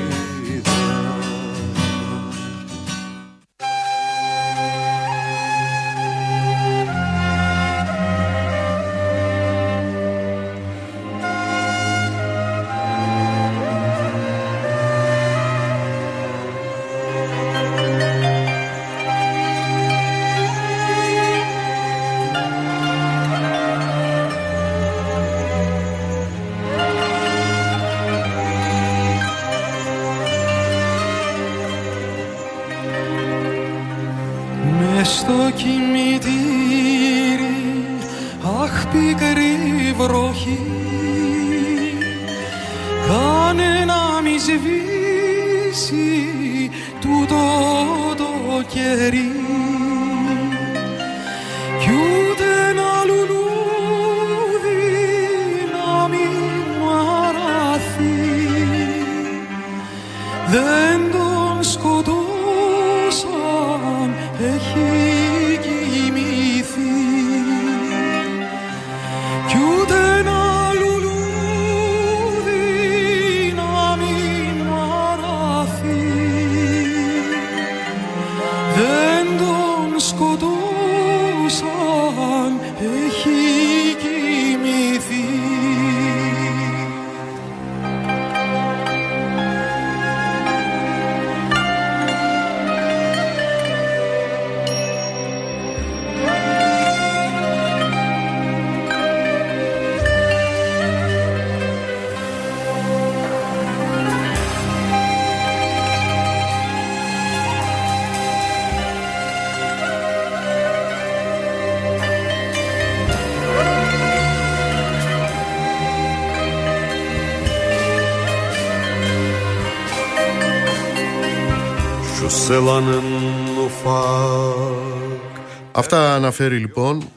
αναφέρει λοιπόν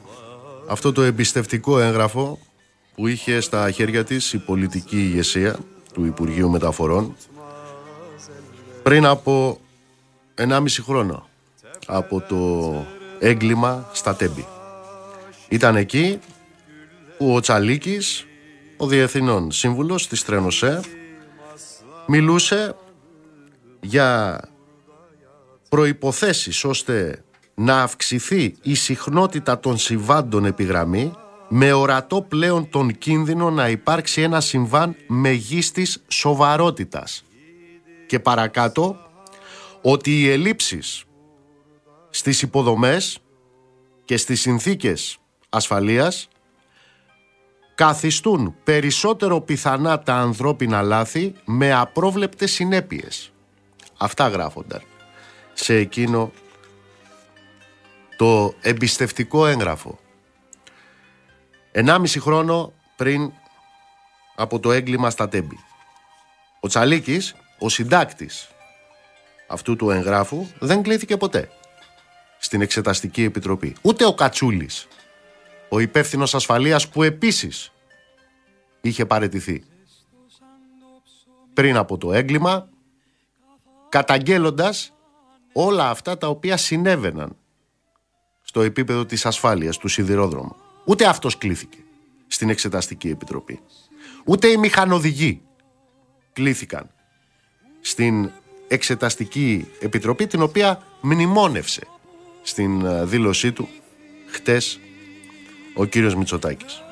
αυτό το εμπιστευτικό έγγραφο που είχε στα χέρια της η πολιτική ηγεσία του Υπουργείου Μεταφορών πριν από 1,5 χρόνο από το έγκλημα στα Τέμπη. Ήταν εκεί που ο Τσαλίκης, ο Διεθνών Σύμβουλος της Τρενοσέ, μιλούσε για προϋποθέσεις ώστε να αυξηθεί η συχνότητα των συμβάντων επιγραμμή με ορατό πλέον τον κίνδυνο να υπάρξει ένα συμβάν μεγίστης σοβαρότητας. Και παρακάτω ότι οι ελλείψεις στις υποδομές και στις συνθήκες ασφαλείας καθιστούν περισσότερο πιθανά τα ανθρώπινα λάθη με απρόβλεπτες συνέπειες. Αυτά γράφονταν σε εκείνο το εμπιστευτικό έγγραφο. Ενάμιση χρόνο πριν από το έγκλημα στα Τέμπη. Ο Τσαλίκης, ο συντάκτης αυτού του εγγράφου, δεν κλείθηκε ποτέ στην Εξεταστική Επιτροπή. Ούτε ο Κατσούλης, ο υπεύθυνος ασφαλείας που επίσης είχε παρετηθεί πριν από το έγκλημα, καταγγέλλοντας όλα αυτά τα οποία συνέβαιναν στο επίπεδο της ασφάλειας του σιδηρόδρομου. Ούτε αυτός κλήθηκε στην Εξεταστική Επιτροπή. Ούτε οι μηχανοδηγοί κλήθηκαν στην Εξεταστική Επιτροπή την οποία μνημόνευσε στην ε, δήλωσή του χτες ο κύριος Μητσοτάκης.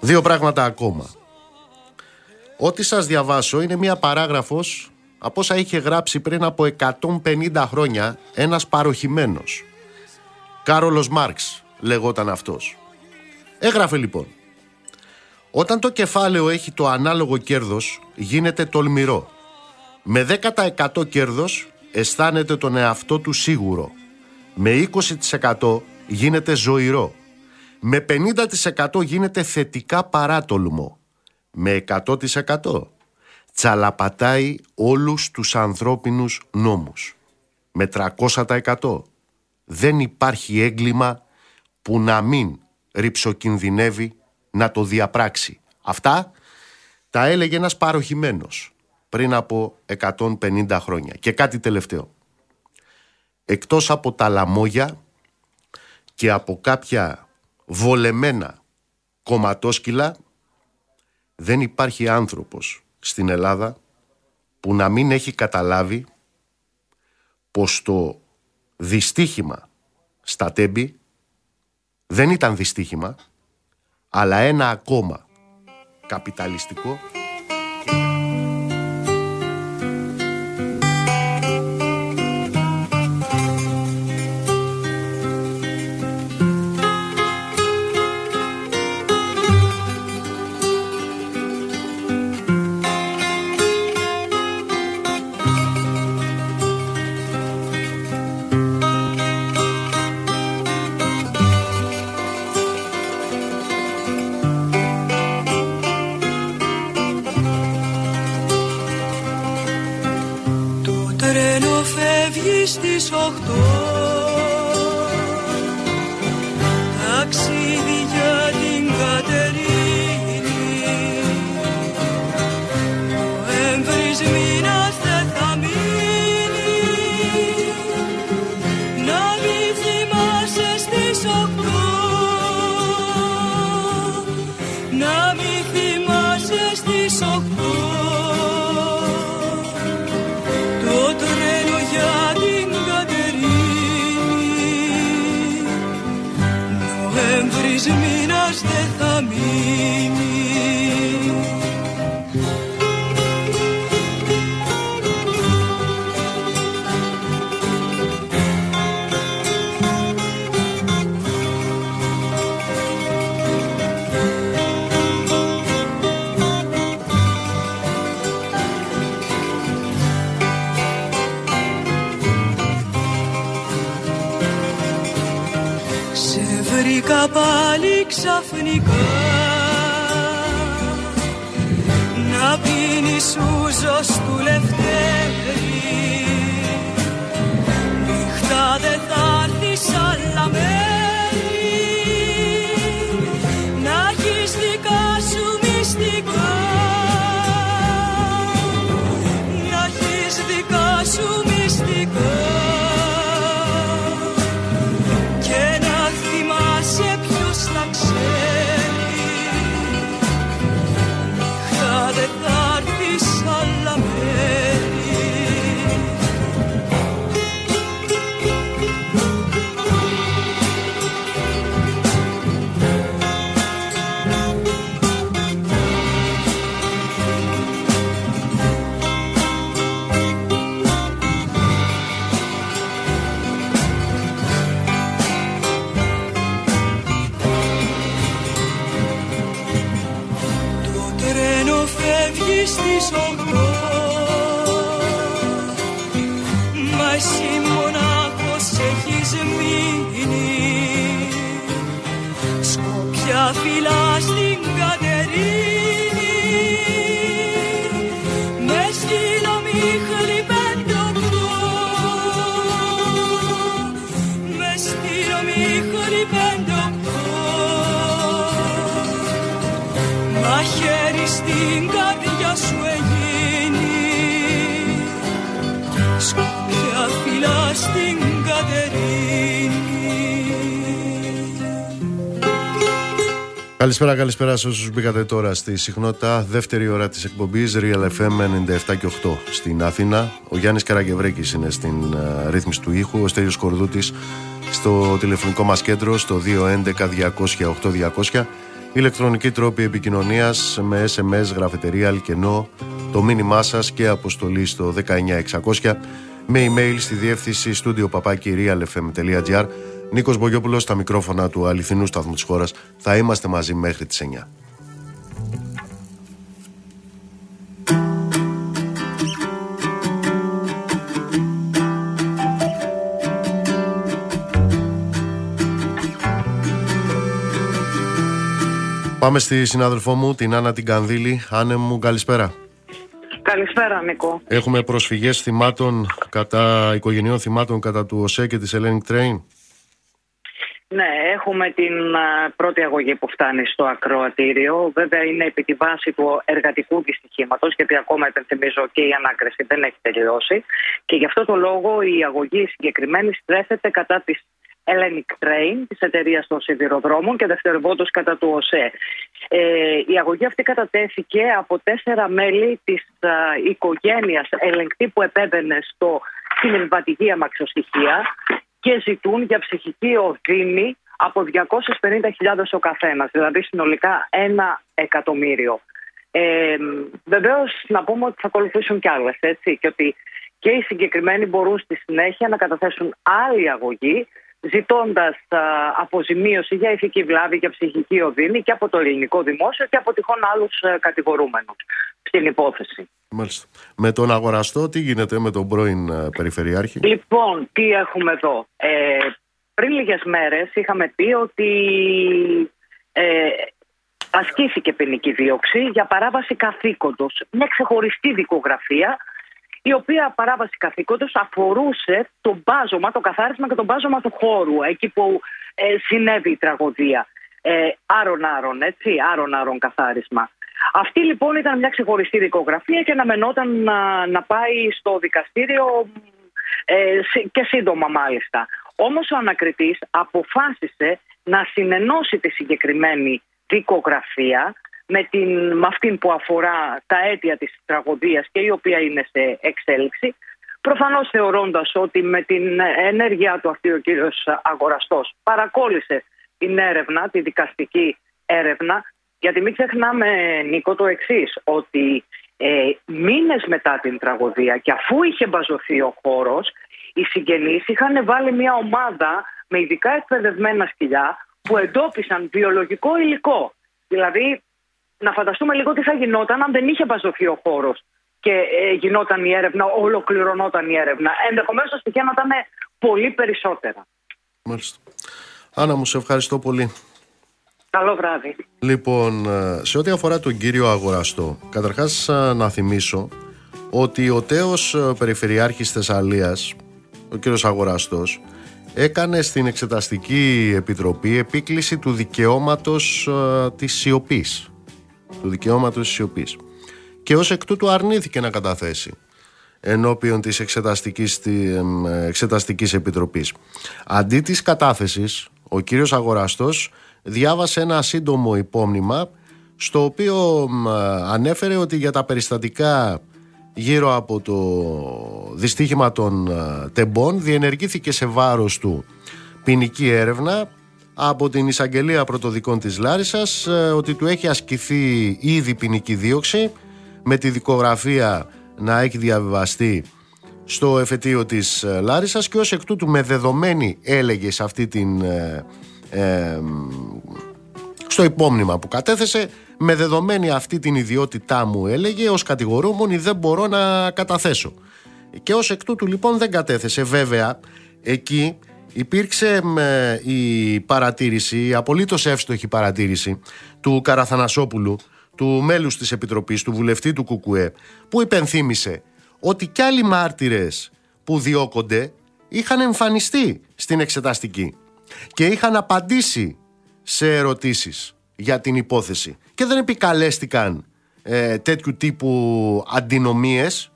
Δύο πράγματα ακόμα. Ό,τι σας διαβάσω είναι μία παράγραφος από όσα είχε γράψει πριν από 150 χρόνια ένας παροχημένος. Κάρολος Μάρξ λεγόταν αυτός. Έγραφε λοιπόν «Όταν το κεφάλαιο έχει το ανάλογο κέρδος γίνεται τολμηρό. Με 10% κέρδος αισθάνεται τον εαυτό του σίγουρο. Με 20% γίνεται ζωηρό. Με 50% γίνεται θετικά παράτολμο. Με 100% τσαλαπατάει όλους τους ανθρώπινους νόμους. Με 300% δεν υπάρχει έγκλημα που να μην ρηψοκινδυνεύει να το διαπράξει. Αυτά τα έλεγε ένας παροχημένος πριν από 150 χρόνια. Και κάτι τελευταίο. Εκτός από τα λαμόγια και από κάποια βολεμένα κομματόσκυλα δεν υπάρχει άνθρωπος στην Ελλάδα που να μην έχει καταλάβει πως το δυστύχημα στα τέμπη. Δεν ήταν δυστύχημα αλλά ένα ακόμα καπιταλιστικό Καλησπέρα, καλησπέρα σε όσους μπήκατε τώρα στη συχνότητα. Δεύτερη ώρα της εκπομπής Real FM 97 και 8 στην Αθήνα. Ο Γιάννης Καραγκευρέκης είναι στην uh, ρύθμιση του ήχου. Ο Στέλιος Κορδούτης στο τηλεφωνικό μας κέντρο στο 211-200-8200. Ηλεκτρονική τρόπη επικοινωνίας με SMS, γραφετερία, αλκενό, το μήνυμά σας και αποστολή στο 19600 με email στη διεύθυνση studio papaki Νίκος Μπογιόπουλος στα μικρόφωνα του αληθινού σταθμού της χώρας. Θα είμαστε μαζί μέχρι τις 9. Πάμε στη συνάδελφό μου, την Άννα την Κανδύλη. Άνε μου, καλησπέρα. Καλησπέρα, Νίκο. Έχουμε προσφυγές θυμάτων κατά οικογενειών θυμάτων κατά του ΟΣΕ και της Hellenic Train. Ναι, έχουμε την πρώτη αγωγή που φτάνει στο ακροατήριο. Βέβαια είναι επί τη βάση του εργατικού δυστυχήματο, γιατί ακόμα υπενθυμίζω και η ανάκριση δεν έχει τελειώσει. Και γι' αυτό το λόγο η αγωγή συγκεκριμένη στρέφεται κατά της Hellenic Train, της εταιρείας των σιδηροδρόμων και δευτερευόντω κατά του ΟΣΕ. Ε, η αγωγή αυτή κατατέθηκε από τέσσερα μέλη της οικογένειας ελεγκτή που επέβαινε στο, στην εμβατική αμαξοστοιχεία και ζητούν για ψυχική οδύνη από 250.000 ο καθένας, δηλαδή συνολικά ένα εκατομμύριο. Ε, Βεβαίως να πούμε ότι θα ακολουθήσουν κι άλλες, έτσι, και ότι και οι συγκεκριμένοι μπορούν στη συνέχεια να καταθέσουν άλλη αγωγή, ζητώντας αποζημίωση για ηθική βλάβη, για ψυχική οδύνη και από το ελληνικό δημόσιο και από τυχόν άλλους α, κατηγορούμενους στην υπόθεση. Μάλιστα. Με τον αγοραστό, τι γίνεται με τον πρώην ε, Περιφερειάρχη; Λοιπόν, τι έχουμε εδώ. Ε, πριν λίγες μέρες είχαμε πει ότι ε, ασκήθηκε ποινική δίωξη για παράβαση καθήκοντος. Μια ξεχωριστή δικογραφία η οποία παράβαση καθήκοντος αφορούσε το μπάζωμα, το καθάρισμα και το μπάζωμα του χώρου, εκεί που ε, συνέβη η τραγωδία. Ε, άρον-άρον, έτσι, άρον-άρον καθάρισμα. Αυτή λοιπόν ήταν μια ξεχωριστή δικογραφία και αναμενόταν να, να πάει στο δικαστήριο ε, και σύντομα μάλιστα. Όμως ο ανακριτής αποφάσισε να συνενώσει τη συγκεκριμένη δικογραφία με, την, με αυτήν που αφορά τα αίτια της τραγωδίας και η οποία είναι σε εξέλιξη προφανώς θεωρώντας ότι με την ενέργειά του αυτή ο κύριος αγοραστός παρακόλλησε την έρευνα, τη δικαστική έρευνα γιατί μην ξεχνάμε, Νίκο, το εξής, ότι ε, μήνες μετά την τραγωδία και αφού είχε μπαζωθεί ο χώρος, οι συγγενείς είχαν βάλει μια ομάδα με ειδικά εκπαιδευμένα σκυλιά που εντόπισαν βιολογικό υλικό. Δηλαδή, να φανταστούμε λίγο τι θα γινόταν αν δεν είχε μπαζωθεί ο χώρος και ε, γινόταν η έρευνα, ολοκληρωνόταν η έρευνα. Ενδεχομένως τα στοιχεία να ήταν πολύ περισσότερα. Μάλιστα. Άννα μου, σε ευχαριστώ πολύ. Καλό βράδυ. Λοιπόν, ε, σε ό,τι αφορά τον κύριο Αγοραστό, καταρχάς ε, να θυμίσω ότι ο τέος ε, Περιφερειάρχης Θεσσαλίας, ο κύριος Αγοραστός, έκανε στην Εξεταστική Επιτροπή επίκληση του δικαιώματος της σιωπής. Του δικαιώματος της σιωπής. Και ως εκ τούτου αρνήθηκε να καταθέσει ενώπιον της Εξεταστικής, Εξεταστικής Επιτροπής. Αντί της κατάθεσης, ο κύριος Αγοραστός διάβασε ένα σύντομο υπόμνημα στο οποίο ανέφερε ότι για τα περιστατικά γύρω από το δυστύχημα των τεμπών διενεργήθηκε σε βάρος του ποινική έρευνα από την εισαγγελία πρωτοδικών της Λάρισας ότι του έχει ασκηθεί ήδη ποινική δίωξη με τη δικογραφία να έχει διαβιβαστεί στο εφετείο της Λάρισας και ως εκ τούτου με δεδομένη έλεγε σε αυτή την στο υπόμνημα που κατέθεσε με δεδομένη αυτή την ιδιότητά μου έλεγε ως κατηγορούμενη δεν μπορώ να καταθέσω. Και ως εκ τούτου λοιπόν δεν κατέθεσε. Βέβαια εκεί υπήρξε η παρατήρηση η απολύτως εύστοχη παρατήρηση του Καραθανασόπουλου του μέλους της Επιτροπής του βουλευτή του Κουκουέ που υπενθύμησε ότι κι άλλοι μάρτυρες που διώκονται είχαν εμφανιστεί στην εξεταστική και είχαν απαντήσει σε ερωτήσεις για την υπόθεση και δεν επικαλέστηκαν ε, τέτοιου τύπου αντινομίες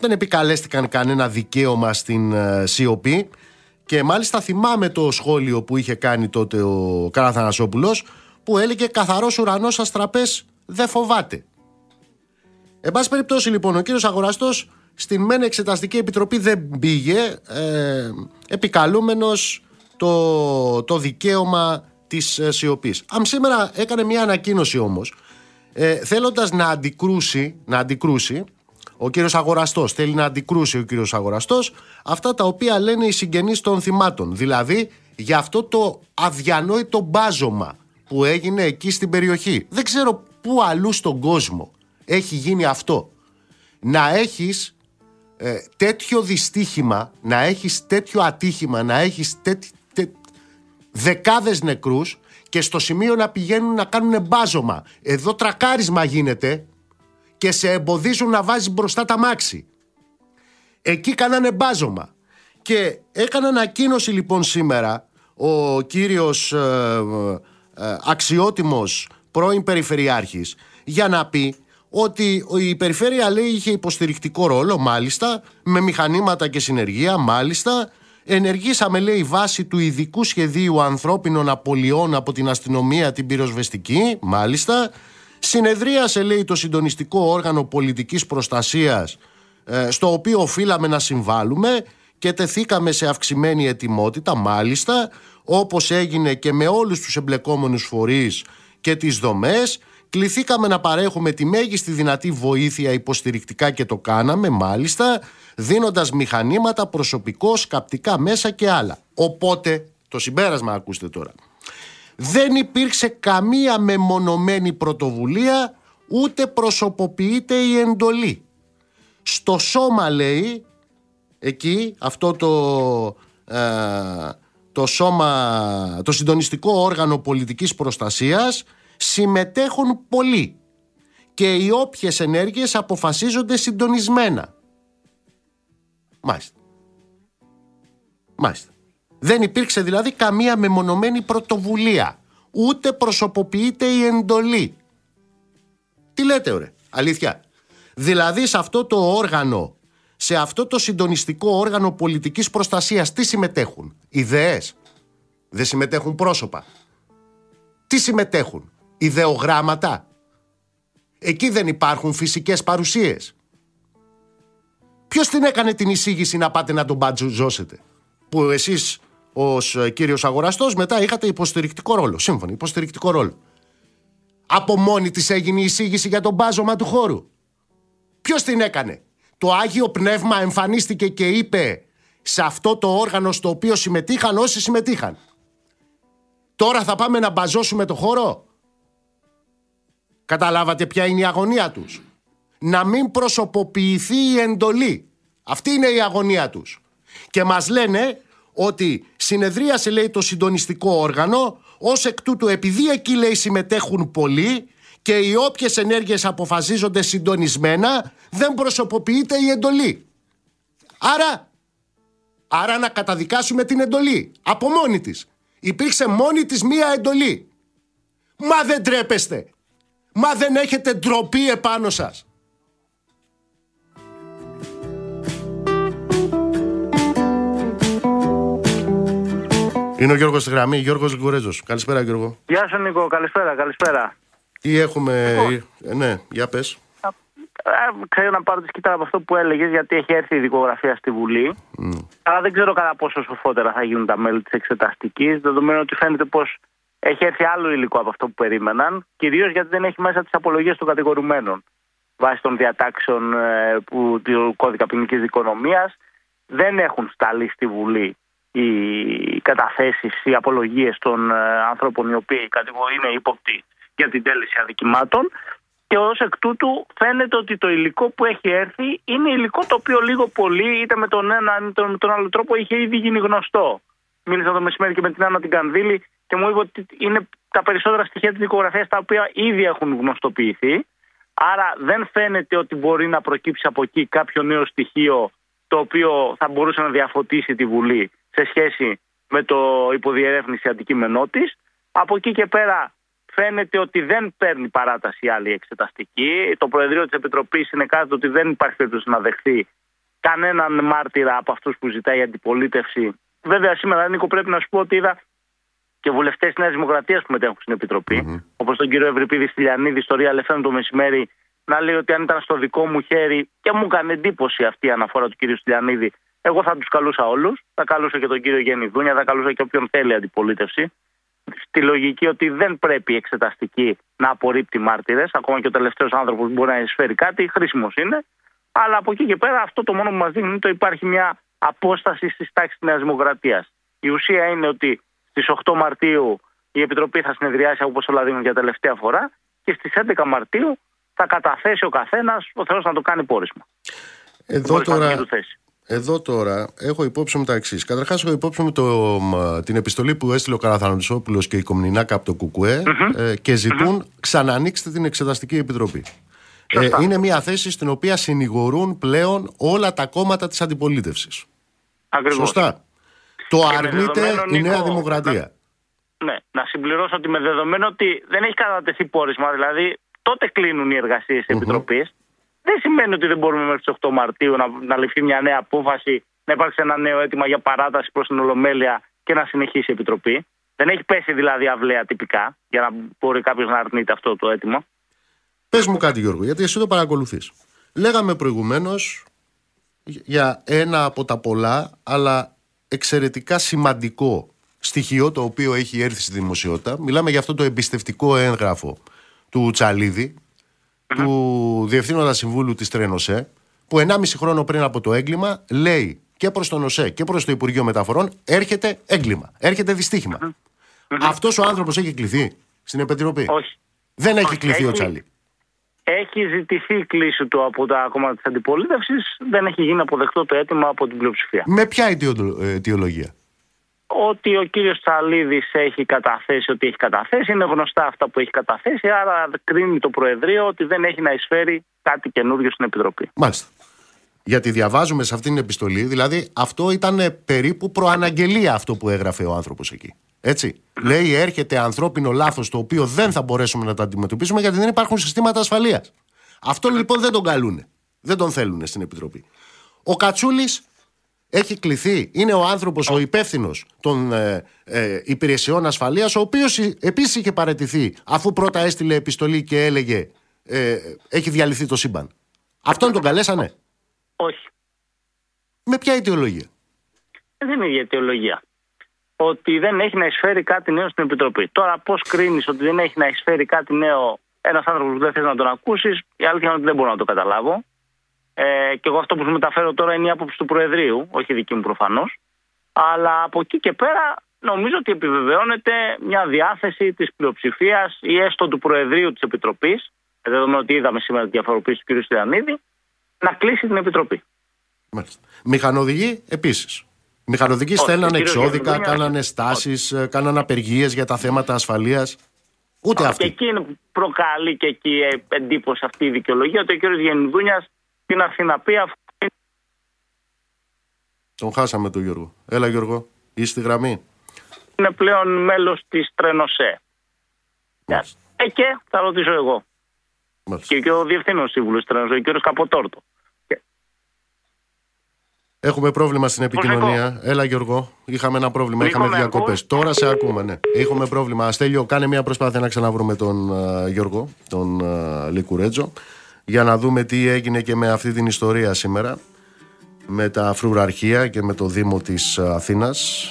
δεν επικαλέστηκαν κανένα δικαίωμα στην ε, σιωπή και μάλιστα θυμάμαι το σχόλιο που είχε κάνει τότε ο Καραθανασόπουλος που έλεγε καθαρός ουρανός αστραπές δεν φοβάται. Εν πάση περιπτώσει λοιπόν ο κύριος Αγοραστός στην μεν εξεταστική επιτροπή δεν πήγε ε, επικαλούμενος το, το δικαίωμα της ε, σιωπής. Αν σήμερα έκανε μια ανακοίνωση όμως ε, θέλοντας να αντικρούσει, να αντικρούσει ο κύριος Αγοραστός, θέλει να αντικρούσει ο κύριος Αγοραστός αυτά τα οποία λένε οι συγγενείς των θυμάτων. Δηλαδή για αυτό το αδιανόητο μπάζωμα που έγινε εκεί στην περιοχή. Δεν ξέρω πού αλλού στον κόσμο έχει γίνει αυτό. Να έχεις ε, τέτοιο δυστύχημα, να έχεις τέτοιο ατύχημα, να έχεις τέτοι, τε, δεκάδες νεκρούς και στο σημείο να πηγαίνουν να κάνουν μπάζωμα. Εδώ τρακάρισμα γίνεται και σε εμποδίζουν να βάζεις μπροστά τα μάξι. Εκεί κάνανε μπάζωμα. Και έκανε ανακοίνωση λοιπόν σήμερα ο κύριος ε, ε, αξιότιμος πρώην περιφερειάρχης για να πει ότι η περιφέρεια λέει είχε υποστηρικτικό ρόλο μάλιστα με μηχανήματα και συνεργεία μάλιστα ενεργήσαμε λέει βάση του ειδικού σχεδίου ανθρώπινων απολειών από την αστυνομία την πυροσβεστική μάλιστα συνεδρίασε λέει το συντονιστικό όργανο πολιτικής προστασίας ε, στο οποίο οφείλαμε να συμβάλλουμε και τεθήκαμε σε αυξημένη ετοιμότητα μάλιστα όπως έγινε και με όλους τους εμπλεκόμενους φορείς και τις δομές κληθήκαμε να παρέχουμε τη μέγιστη δυνατή βοήθεια υποστηρικτικά και το κάναμε μάλιστα δίνοντας μηχανήματα, προσωπικό, σκαπτικά μέσα και άλλα. Οπότε, το συμπέρασμα ακούστε τώρα, δεν υπήρξε καμία μεμονωμένη πρωτοβουλία ούτε προσωποποιείται η εντολή. Στο σώμα λέει, εκεί αυτό το, ε, το σώμα, το συντονιστικό όργανο πολιτικής προστασίας συμμετέχουν πολλοί και οι όποιες ενέργειες αποφασίζονται συντονισμένα. Μάλιστα. Μάλιστα. Δεν υπήρξε δηλαδή καμία μεμονωμένη πρωτοβουλία. Ούτε προσωποποιείται η εντολή. Τι λέτε ωραία, αλήθεια. Δηλαδή σε αυτό το όργανο, σε αυτό το συντονιστικό όργανο πολιτικής προστασίας τι συμμετέχουν; Ιδέες. Δεν συμμετέχουν πρόσωπα. Τι συμμετέχουν; Ιδεογράμματα. Εκεί δεν υπάρχουν φυσικές παρουσίες. Ποιος την έκανε την εισήγηση να πάτε να τον μπατζουζώσετε. Που εσείς ως ε, κύριος αγοραστός μετά είχατε υποστηρικτικό ρόλο. Σύμφωνοι, υποστηρικτικό ρόλο. Από μόνη της έγινε η εισήγηση για τον μπάζωμα του χώρου. Ποιος την έκανε; Το Άγιο Πνεύμα εμφανίστηκε και είπε σε αυτό το όργανο στο οποίο συμμετείχαν όσοι συμμετείχαν. Τώρα θα πάμε να μπαζώσουμε το χώρο. Καταλάβατε ποια είναι η αγωνία τους; Να μην προσωποποιηθεί η εντολή. Αυτή είναι η αγωνία τους. Και μας λένε ότι συνεδρίασε λέει το συντονιστικό όργανο ως εκ τούτου επειδή εκεί λέει συμμετέχουν πολλοί και οι όποιες ενέργειες αποφασίζονται συντονισμένα δεν προσωποποιείται η εντολή. Άρα, άρα να καταδικάσουμε την εντολή από μόνη της. Υπήρξε μόνη της μία εντολή. Μα δεν τρέπεστε. Μα δεν έχετε ντροπή επάνω σας. Είναι ο Γιώργος στη γραμμή, Γιώργος Λιγουρέζος. Καλησπέρα Γιώργο. Γεια σου Νίκο, καλησπέρα, καλησπέρα. Τι έχουμε, ε, ναι, για πες. Ε, ξέρω να πάρω τη σκητά από αυτό που έλεγες γιατί έχει έρθει η δικογραφία στη Βουλή. Mm. Αλλά δεν ξέρω κατά πόσο σοφότερα θα γίνουν τα μέλη της εξεταστικής δεδομένου ότι φαίνεται πως έχει έρθει άλλο υλικό από αυτό που περίμεναν, κυρίως γιατί δεν έχει μέσα τις απολογίες των κατηγορουμένων. Βάσει των διατάξεων ε, που, του κώδικα ποινικής δικονομίας, δεν έχουν σταλεί στη Βουλή οι καταθέσεις, οι απολογίες των ε, ανθρώπων οι οποίοι είναι ύποπτοι για την τέλεση αδικημάτων. Και ως εκ τούτου φαίνεται ότι το υλικό που έχει έρθει είναι υλικό το οποίο λίγο πολύ, είτε με τον ένα είτε με τον άλλο τρόπο, είχε ήδη γίνει γνωστό. Μίλησα το μεσημέρι και με την Άννα την Κανδύλη και μου είπε ότι είναι τα περισσότερα στοιχεία της δικογραφίας τα οποία ήδη έχουν γνωστοποιηθεί. Άρα δεν φαίνεται ότι μπορεί να προκύψει από εκεί κάποιο νέο στοιχείο το οποίο θα μπορούσε να διαφωτίσει τη Βουλή σε σχέση με το υποδιερεύνηση αντικείμενό της. Από εκεί και πέρα φαίνεται ότι δεν παίρνει παράταση άλλη εξεταστική. Το Προεδρείο της Επιτροπής είναι κάτι ότι δεν υπάρχει περίπτωση να δεχθεί κανέναν μάρτυρα από αυτούς που ζητάει η αντιπολίτευση. Βέβαια, σήμερα, Νίκο, πρέπει να σου πω ότι είδα και βουλευτές της Νέας Δημοκρατίας που μετέχουν στην επιτροπή, όπως τον κύριο Ευρυπίδη Στυλιανίδη στο Real FM το μεσημέρι, να λέει ότι αν ήταν στο δικό μου χέρι και μου έκανε εντύπωση αυτή η αναφορά του κύριου Στυλιανίδη, εγώ θα τους καλούσα όλους. Θα καλούσα και τον κύριο Γέννη Δούνια, θα καλούσα και όποιον θέλει αντιπολίτευση. Στη λογική ότι δεν πρέπει η εξεταστική να απορρίπτει μάρτυρες, ακόμα και ο τελευταίος άνθρωπος μπορεί να εισφέρει κάτι, χρήσιμος είναι. Αλλά από εκεί και πέρα αυτό το μόνο που μας δείχνει είναι ότι υπάρχει μια απόσταση στις τάξεις της Νέας Δημοκρατίας. Η ουσία είναι ότι στις 8 Μαρτίου η Επιτροπή θα συνεδριάσει όπως όλα δίνουν για τελευταία φορά και στις 11 Μαρτίου θα καταθέσει ο καθένας ο Θεός να το κάνει πόρισμα. Εδώ Μόλις να τώρα, βγει του θέση. Εδώ τώρα έχω υπόψη μου τα εξής. Καταρχάς, έχω υπόψη μου το, μ, την επιστολή που έστειλε ο Καραθανισόπουλο και η Κομνηνάκα από το ΚΚΕ ε, και ζητούν ξανανοίξτε την Εξεταστική Επιτροπή. Ε, είναι μια θέση στην οποία συνηγορούν πλέον όλα τα κόμματα της αντιπολίτευσης. Ακριβώς. Σωστά. Το Και με αρνείται δεδομένο, η Νέα Νίκο, Δημοκρατία. Ναι, να συμπληρώσω ότι με δεδομένο ότι δεν έχει κατατεθεί πόρισμα, δηλαδή τότε κλείνουν οι εργασίες της Επιτροπής. Δεν σημαίνει ότι δεν μπορούμε μέχρι τις 8 Μαρτίου να, να ληφθεί μια νέα απόφαση, να υπάρξει ένα νέο αίτημα για παράταση προς την Ολομέλεια και να συνεχίσει η Επιτροπή. Δεν έχει πέσει δηλαδή αυλαία τυπικά για να μπορεί κάποιος να αρνείται αυτό το αίτημα. Πες μου κάτι, Γιώργο, γιατί εσύ το παρακολουθείς. Λέγαμε προηγουμένως για ένα από τα πολλά, αλλά εξαιρετικά σημαντικό στοιχείο το οποίο έχει έρθει στη δημοσιότητα. Μιλάμε για αυτό το εμπιστευτικό έγγραφο του τσαλιδη του Διευθύνοντα Συμβούλου της Τρένοσέ, που 1,5 χρόνο πριν από το έγκλημα λέει και προς τον ΟΣΕ και προς το Υπουργείο Μεταφορών έρχεται έγκλημα, έρχεται δυστύχημα. Αυτός ο άνθρωπος έχει κληθεί στην Επιτροπή; Όχι. Δεν έχει Όχι, κληθεί ο έχει- Τσαλή. Έχει ζητηθεί η κλίση του από τα κόμματα της αντιπολίτευσης, δεν έχει γίνει αποδεκτό το αίτημα από την πλειοψηφία. Με ποια αιτιοδο- ε, αιτιολογία; Ότι ο κύριος Τσαλίδης έχει καταθέσει ότι έχει καταθέσει, είναι γνωστά αυτά που έχει καταθέσει, άρα κρίνει το Προεδρείο ότι δεν έχει να εισφέρει κάτι καινούριο στην Επιτροπή. Μάλιστα. Γιατί διαβάζουμε σε αυτήν την επιστολή, δηλαδή αυτό ήταν ε, περίπου προαναγγελία αυτό που έγραφε ο άνθρωπος εκεί. Έτσι. Λέει έρχεται ανθρώπινο λάθος το οποίο δεν θα μπορέσουμε να το αντιμετωπίσουμε γιατί δεν υπάρχουν συστήματα ασφαλείας. Αυτό λοιπόν δεν τον καλούνε. Δεν τον θέλουν στην Επιτροπή. Ο Κατσούλης έχει κληθεί. Είναι ο άνθρωπος ο υπεύθυνος των ε, ε, υπηρεσιών ασφαλείας, ο οποίος επίσης είχε παραιτηθεί αφού πρώτα έστειλε επιστολή και έλεγε ε, έχει διαλυθεί το σύμπαν. Αυτόν τον καλέσανε; Όχι. Με ποια αιτιολογία; Δεν είναι η αιτιολογία. Ότι δεν έχει να εισφέρει κάτι νέο στην Επιτροπή. Τώρα, πώς κρίνεις ότι δεν έχει να εισφέρει κάτι νέο ένας άνθρωπος που δεν θες να τον ακούσεις, η αλήθεια είναι ότι δεν μπορώ να το καταλάβω. Ε, και εγώ αυτό που σου μεταφέρω τώρα είναι η άποψη του Προεδρείου, όχι δική μου προφανώς. Αλλά από εκεί και πέρα νομίζω ότι επιβεβαιώνεται μια διάθεση της πλειοψηφίας ή έστω του Προεδρείου της Επιτροπής, δεδομένου ότι είδαμε σήμερα τη διαφοροποίηση του κ. Στυλιανίδη, να κλείσει την Επιτροπή. Μάλιστα. Μηχανοδηγοί επίσης. Μηχανοδηγοί Όχι, στέλνανε ο κύριος εξώδικα, Γεροντούνιας- κάνανε στάσεις, κάνανε απεργίες για τα θέματα ασφαλείας. Ούτε Και αυτοί. εκεί είναι που προκαλεί και εκεί ε, εντύπωση αυτή η δικαιολογία ότι ο κ. Γεννηδούνια την έρθει να πει αυτό Τον χάσαμε τον Γιώργο. Έλα, Γιώργο, είσαι στη γραμμή. είναι πλέον μέλος της Τρενοσέ. Ε, και θα ρωτήσω εγώ. Και, και ο διευθύνων σύμβουλο τη Τρενοσέ, ο κ. Καποτόρτο. Έχουμε πρόβλημα στην επικοινωνία. Έλα, Γιώργο. Είχαμε ένα πρόβλημα. Νίκο, Είχαμε με διακοπές. ακούς; Τώρα σε ακούμε, ναι. Έχουμε πρόβλημα. Στέλιο, κάνε μια προσπάθεια να ξαναβρούμε τον α, Γιώργο, τον α, Λικουρέτζο, για να δούμε τι έγινε και με αυτή την ιστορία σήμερα. Με τα φρουραρχία και με το Δήμο της Αθήνας.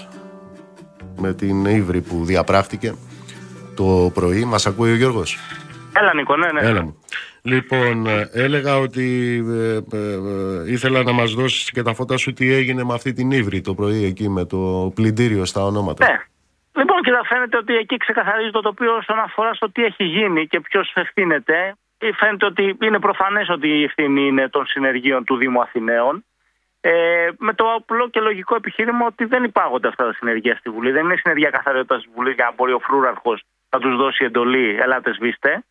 Με την Ήβρη που διαπράχτηκε το πρωί. Μας ακούει ο Γιώργος; Έλα, Νίκο, ναι, ναι. Έλα μου. Λοιπόν, ε, έλεγα ότι ε, ε, ε, ήθελα να μας δώσεις και τα φώτα σου τι έγινε με αυτή την Ήβρη το πρωί εκεί με το πλυντήριο στα ονόματα. Ναι. Λοιπόν, και θα φαίνεται ότι εκεί ξεκαθαρίζει το τοπίο όσον αφορά στο τι έχει γίνει και ποιος ευθύνεται. Ε, Φαίνεται ότι είναι προφανές ότι η ευθύνη είναι των συνεργείων του Δήμου Αθηναίων. Ε, με το απλό και λογικό επιχείρημα ότι δεν υπάγονται αυτά τα συνεργεία στη Βουλή. Δεν είναι συνεργεία καθαριότητα της Βουλής για να μπορεί ο φρούραρχο να τους δώσει εντολή. Ελάτε, σβήστε.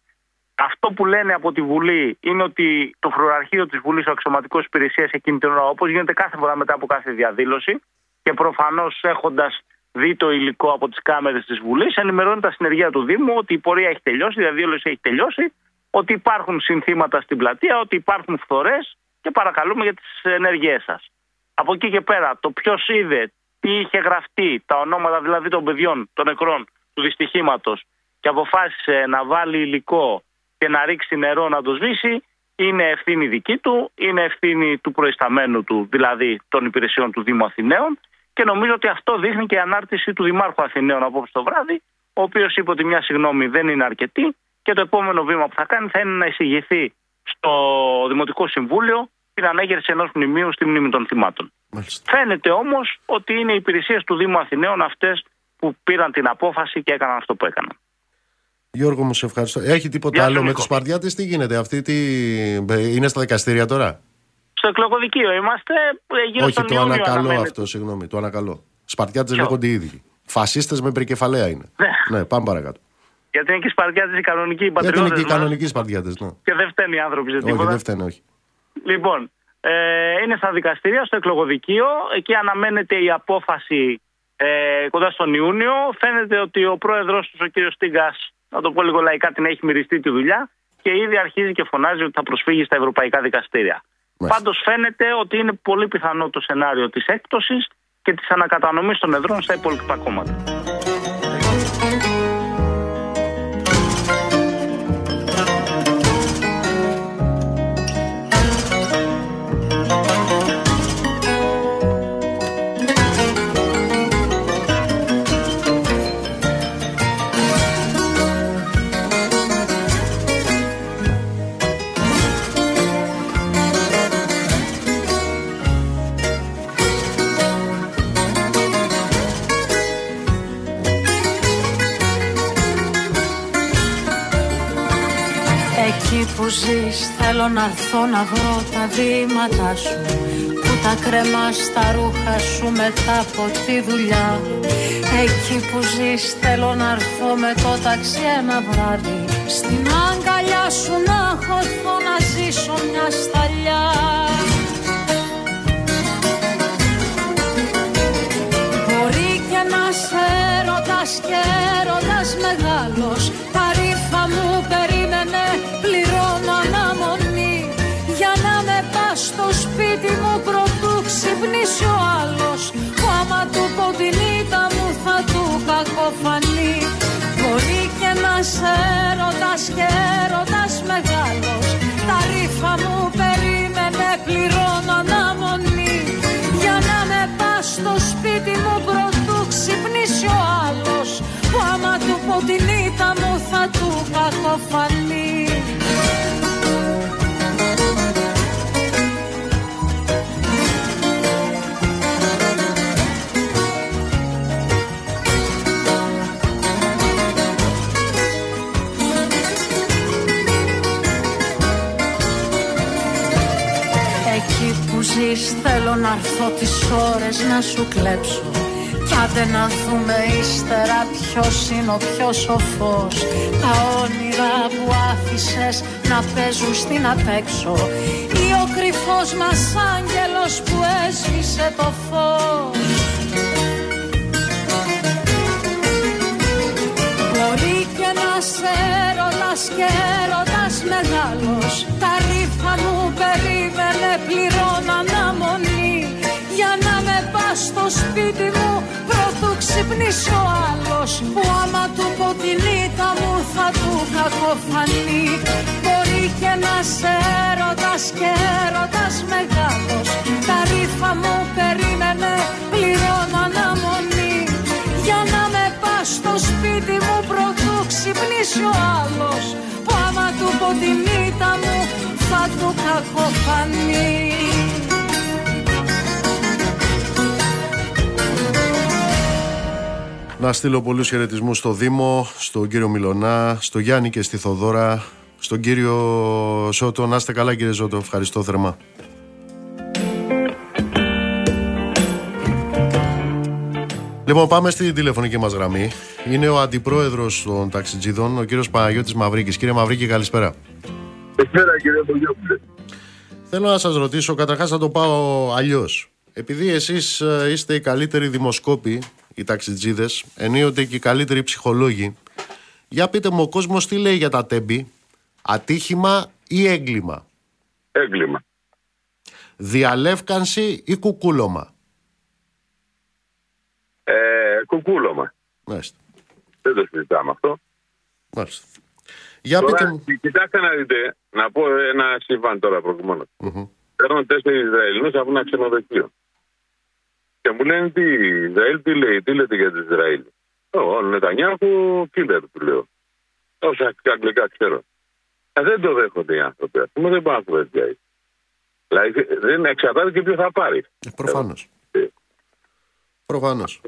Αυτό που λένε από τη Βουλή είναι ότι το φρουραρχείο της Βουλής, ο αξιωματικός υπηρεσίας εκείνη την ώρα, όπως γίνεται κάθε φορά μετά από κάθε διαδήλωση, και προφανώς έχοντας δει το υλικό από τις κάμερες της Βουλής, ενημερώνει τα συνεργεία του Δήμου ότι η πορεία έχει τελειώσει, η διαδήλωση έχει τελειώσει, ότι υπάρχουν συνθήματα στην πλατεία, ότι υπάρχουν φθορές και παρακαλούμε για τις ενέργειές σας. Από εκεί και πέρα, το ποιος είδε τι είχε γραφτεί, τα ονόματα δηλαδή των παιδιών, των νεκρών του δυστυχήματος και αποφάσισε να βάλει υλικό και να ρίξει νερό να το σβήσει, είναι ευθύνη δική του, είναι ευθύνη του προϊσταμένου του, δηλαδή των υπηρεσιών του Δήμου Αθηναίων και νομίζω ότι αυτό δείχνει και η ανάρτηση του Δημάρχου Αθηναίων απόψε το βράδυ, ο οποίος είπε ότι μια συγγνώμη δεν είναι αρκετή και το επόμενο βήμα που θα κάνει θα είναι να εισηγηθεί στο Δημοτικό Συμβούλιο την ανέγερση ενός μνημείου στη μνήμη των θυμάτων. Μάλιστα. Φαίνεται όμως ότι είναι οι υπηρεσίες του Δήμου Αθηναίων αυτές που πήραν την απόφαση και έκαναν αυτό που έκαναν. Γιώργο μου, σε ευχαριστώ. Έχει τίποτα Γεια σου, άλλο με Νίκο. τους Σπαρτιάτε, τι γίνεται, αυτή τι... είναι στα δικαστήρια τώρα; Στο εκλογοδικείο είμαστε. ε, Γύρω Όχι, στον το Ιούνιο ανακαλώ αναμένεται. αυτό, συγγνώμη. Το ανακαλώ. Σπαρτιάτε Ποιο; λέγονται οι ίδιοι. Φασίστες με περικεφαλαία είναι. ναι, πάμε παρακάτω. Γιατί είναι και οι Σπαρτιάτες οι κανονικοί οι Γιατί είναι πατριώτες και οι κανονικοί Σπαρτιάτες. Ναι. Και δεν φταίνουν οι άνθρωποι σε Όχι, τίποτα. δεν φταίνε, όχι. Λοιπόν, ε, είναι στα δικαστήρια, στο εκλογοδικείο. Εκεί αναμένεται η απόφαση ε, κοντά στον Ιούνιο. Φαίνεται ότι ο πρόεδρος τους, ο κ. Στίγκα, να το πω λίγο λαϊκά, την έχει μυριστεί τη δουλειά και ήδη αρχίζει και φωνάζει ότι θα προσφύγει στα ευρωπαϊκά δικαστήρια. Πάντως φαίνεται ότι είναι πολύ πιθανό το σενάριο της έκπτωσης και της ανακατανομής των εδρών στα υπόλοιπα κόμματα. Εκεί που ζεις θέλω να έρθω να βρω τα βήματα σου Που τα κρεμάς τα ρούχα σου μετά από τη δουλειά. Εκεί που ζεις θέλω να έρθω με το ταξί ένα βράδυ Στην αγκαλιά σου να χωθώ να ζήσω μια σταλιά ξυπνήσει ο άλλος. Που άμα του πω την ήττα μου θα του κακοφανεί. Μπορεί και να σε έρωτας και έρωτας μεγάλος. Τα ρήφα μου περίμενε πληρώνω αναμονή. Για να με πας στο σπίτι μου πρωτού ξυπνήσει ο άλλος. Που άμα του πω την ήττα μου θα του κακοφανεί θέλω να έρθω τις ώρες να σου κλέψω. Κι άντε να δούμε ύστερα ποιος είναι ο πιο σοφός. Τα όνειρα που άφησες να παίζουν στην απέξω Ή ο κρυφός μας άγγελος που έσβησε το φως. Μπορεί και να σε έρωτας και έρωτας μεγάλος. Τα ρήφα μου περίμενε πληρώνω αναμονή Για να με πας στο σπίτι μου πρωτού ξυπνήσει ο άλλος. Που άμα του πω την ήττα μου θα του κακοφανεί Μπορεί και να σε έρωτας και έρωτας μεγάλος. Τα ρήφα μου περίμενε πληρώνω αναμονή. Για να με πας στο σπίτι μου πρωτού ξυπνήσει ο άλλος. Που άμα του πω την ήττα μου θα του κακοφανεί Να στείλω πολλούς χαιρετισμούς στο Δήμο, στον κύριο Μιλονά, στο Γιάννη και στη Θοδώρα, στον κύριο Σότο. Να είστε καλά κύριε Ζώτο, ευχαριστώ θερμά. Λοιπόν, πάμε στην τηλεφωνική μας γραμμή. Είναι ο αντιπρόεδρος των ταξιτζίδων, ο κύριος Παναγιώτης Μαυρίκης. Κύριε Μαυρίκη, καλησπέρα. Καλησπέρα κύριε Μπογιόπουλε. Θέλω να σας ρωτήσω, καταρχάς θα το πάω αλλιώς. Επειδή εσείς ε, είστε οι καλύτεροι δημοσκόποι, οι ταξιτζίδες, ενίοτε και οι καλύτεροι ψυχολόγοι, για πείτε μου ο κόσμος τι λέει για τα τέμπη, ατύχημα ή έγκλημα, Έγκλημα. διαλεύκανση ή κουκούλωμα; κουκούλωμα. Μάλιστα. Δεν το συζητάμε αυτό. Μάλιστα. Για Τώρα, πείτε μου. Κοιτάξτε να δείτε, να πω ένα συμβάν τώρα προηγουμένως. Παίρνω τέσσερις Ισραηλινούς από ένα ξενοδοχείο. Και μου λένε τι, Ισραήλ τι λέει, τι λέτε για το Ισραήλ; Ο Νετανιάχου, killer του λέω. Όσα αγγλικά ξέρω. Ε, δεν το δέχονται οι άνθρωποι. Α πούμε, δεν πάνε κουβεντιάει. Δηλαδή δεν εξαρτάται και ποιο θα πάρει. Προφανώς. Προφανώς.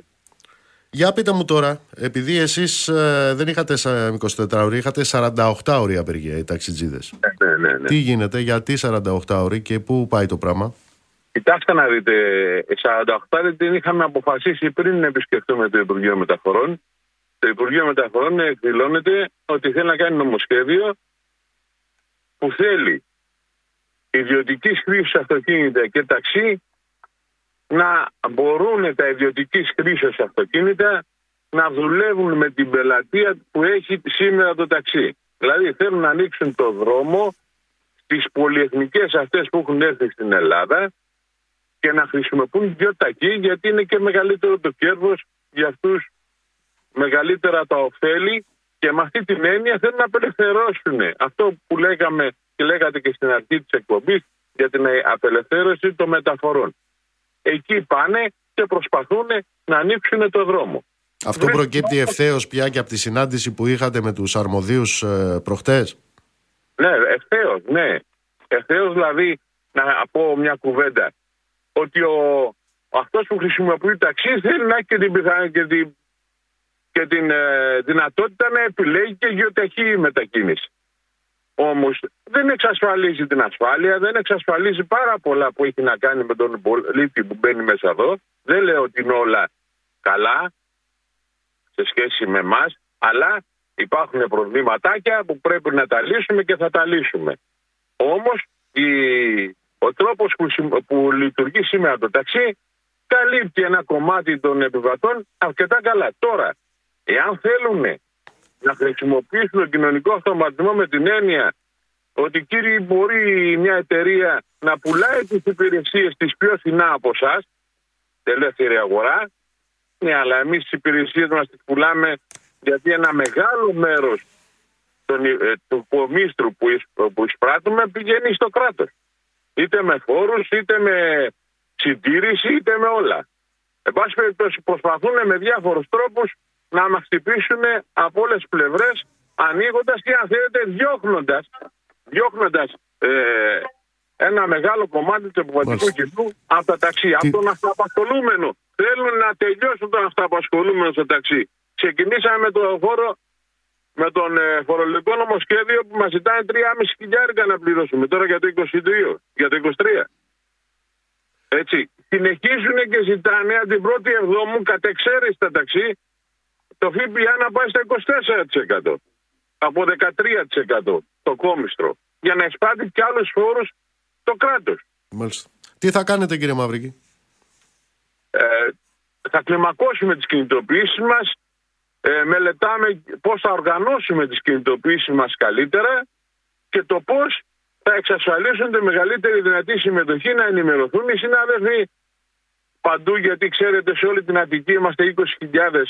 Για πείτε μου τώρα, επειδή εσείς δεν είχατε σα- 24 ώρε, είχατε 48 ώρε απεργία οι ταξιτζίδες. Ναι, ναι, ναι. Τι γίνεται, γιατί 48 ώρε και πού πάει το πράγμα; Κοιτάξτε να δείτε, 48 την είχαμε αποφασίσει πριν επισκεφτούμε το Υπουργείο Μεταφορών. Το Υπουργείο Μεταφορών εκδηλώνεται ότι θέλει να κάνει νομοσχέδιο που θέλει ιδιωτική χρήση αυτοκίνητα και ταξί να μπορούν τα ιδιωτική χρήση αυτοκίνητα να δουλεύουν με την πελατεία που έχει σήμερα το ταξί. Δηλαδή θέλουν να ανοίξουν το δρόμο στις πολυεθνικές αυτές που έχουν έρθει στην Ελλάδα και να χρησιμοποιούν πιο τακί γιατί είναι και μεγαλύτερο το κέρδος για αυτούς μεγαλύτερα τα ωφέλη και με αυτή την έννοια θέλουν να απελευθερώσουν αυτό που λέγαμε και λέγατε και στην αρχή της εκπομπής για την απελευθέρωση των μεταφορών. Εκεί πάνε και προσπαθούν να ανοίξουν το δρόμο. Αυτό προκύπτει ευθέως πια και από τη συνάντηση που είχατε με τους αρμοδίους ε, προχτές; Ναι, ευθέως, ναι. Ευθέως δηλαδή να πω μια κουβέντα. Ότι ο, αυτός που χρησιμοποιεί ταξί θέλει να έχει και την, πιθα- και την, και την ε, δυνατότητα να επιλέγει και γεωταχή μετακίνηση. Όμως δεν εξασφαλίζει την ασφάλεια, δεν εξασφαλίζει πάρα πολλά που έχει να κάνει με τον πολίτη που μπαίνει μέσα εδώ. Δεν λέω ότι είναι όλα καλά σε σχέση με εμάς, αλλά υπάρχουν προβληματάκια που πρέπει να τα λύσουμε και θα τα λύσουμε. Όμως ο τρόπος που, συμ- που λειτουργεί σήμερα το ταξί καλύπτει ένα κομμάτι των επιβατών αρκετά καλά. Τώρα, εάν θέλουν να χρησιμοποιήσουν τον κοινωνικό αυτοματισμό με την έννοια ότι κύριοι μπορεί μια εταιρεία να πουλάει τις υπηρεσίες της πιο φθηνά από εσάς, ελεύθερη αγορά, ναι, αλλά εμείς τις υπηρεσίες μας τις πουλάμε γιατί ένα μεγάλο μέρος των, ε, του κομίστρου που, εισ- που εισπράττουμε πηγαίνει στο κράτος. Είτε με φόρους, είτε με συντήρηση, είτε με όλα. Εν πάση περιπτώσει προσπαθούν με διάφορους τρόπους να μας χτυπήσουν από όλες τις πλευρές ανοίγοντας και αν θέλετε διώχνοντας, διώχνοντας ε, ένα μεγάλο κομμάτι του επιβατικού κοινού από τα ταξί, από τον αυτοαπασχολούμενο. Θέλουν να τελειώσουν τον αυτοαπασχολούμενο στο ταξί. Ξεκινήσαμε με το φόρο με τον ε, φορολογικό νομοσχέδιο που μας ζητάει 3,5 χιλιάρικα να πληρώσουμε τώρα για το 22, για το 23. Έτσι. Συνεχίζουν και ζητάνε από την πρώτη εβδόμου κατ' εξαίρεση τα ταξί το ΦΠΑ να πάει στο 24% από 13% το κόμιστρο για να εισπράττει και άλλους φόρους το κράτος. Μάλιστα. Τι θα κάνετε, κύριε Μαυρική. Ε, θα κλιμακώσουμε τις κινητοποιήσεις μας, ε, μελετάμε πώς θα οργανώσουμε τις κινητοποιήσεις μας καλύτερα και το πώς θα εξασφαλίσουν τη μεγαλύτερη δυνατή συμμετοχή να ενημερωθούν οι συνάδελφοι παντού γιατί ξέρετε σε όλη την Αττική είμαστε 20.000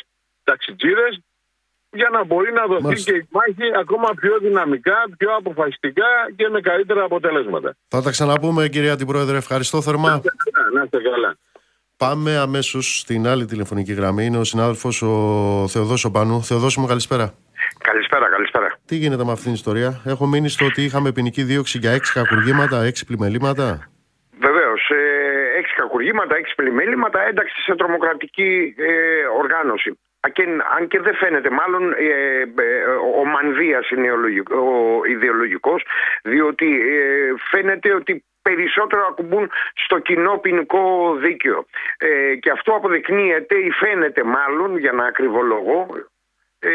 ταξιτζίδες για να μπορεί να δοθεί Μάλιστα. και η μάχη ακόμα πιο δυναμικά, πιο αποφασιστικά και με καλύτερα αποτελέσματα. Θα τα ξαναπούμε, κυρία Αντιπρόεδρε. Ευχαριστώ θερμά. Να είστε καλά. Πάμε αμέσως στην άλλη τηλεφωνική γραμμή. Είναι ο συνάδελφος ο Θεοδός Πάνου. Θεοδόση μου, καλησπέρα. Καλησπέρα, καλησπέρα. Τι γίνεται με αυτήν την ιστορία; Έχω μείνει στο ότι είχαμε ποινική δίωξη για έξι κακουργήματα, έξι πλημελήματα. Βεβαίως. Ε, έξι κακουργήματα, έξι πλημέληματα, ένταξη σε τρομοκρατική ε, οργάνωση. Α, και- αν και δεν φαίνεται, μάλλον ε, ε, ο Μανδύας είναι ο, λογικ- ο ιδεολογικός, διότι ε, φαίνεται ότι περισσότερο ακουμπούν στο κοινό ποινικό δίκαιο. Ε, και αυτό αποδεικνύεται ή φαίνεται μάλλον, για να ακριβολογώ, ε,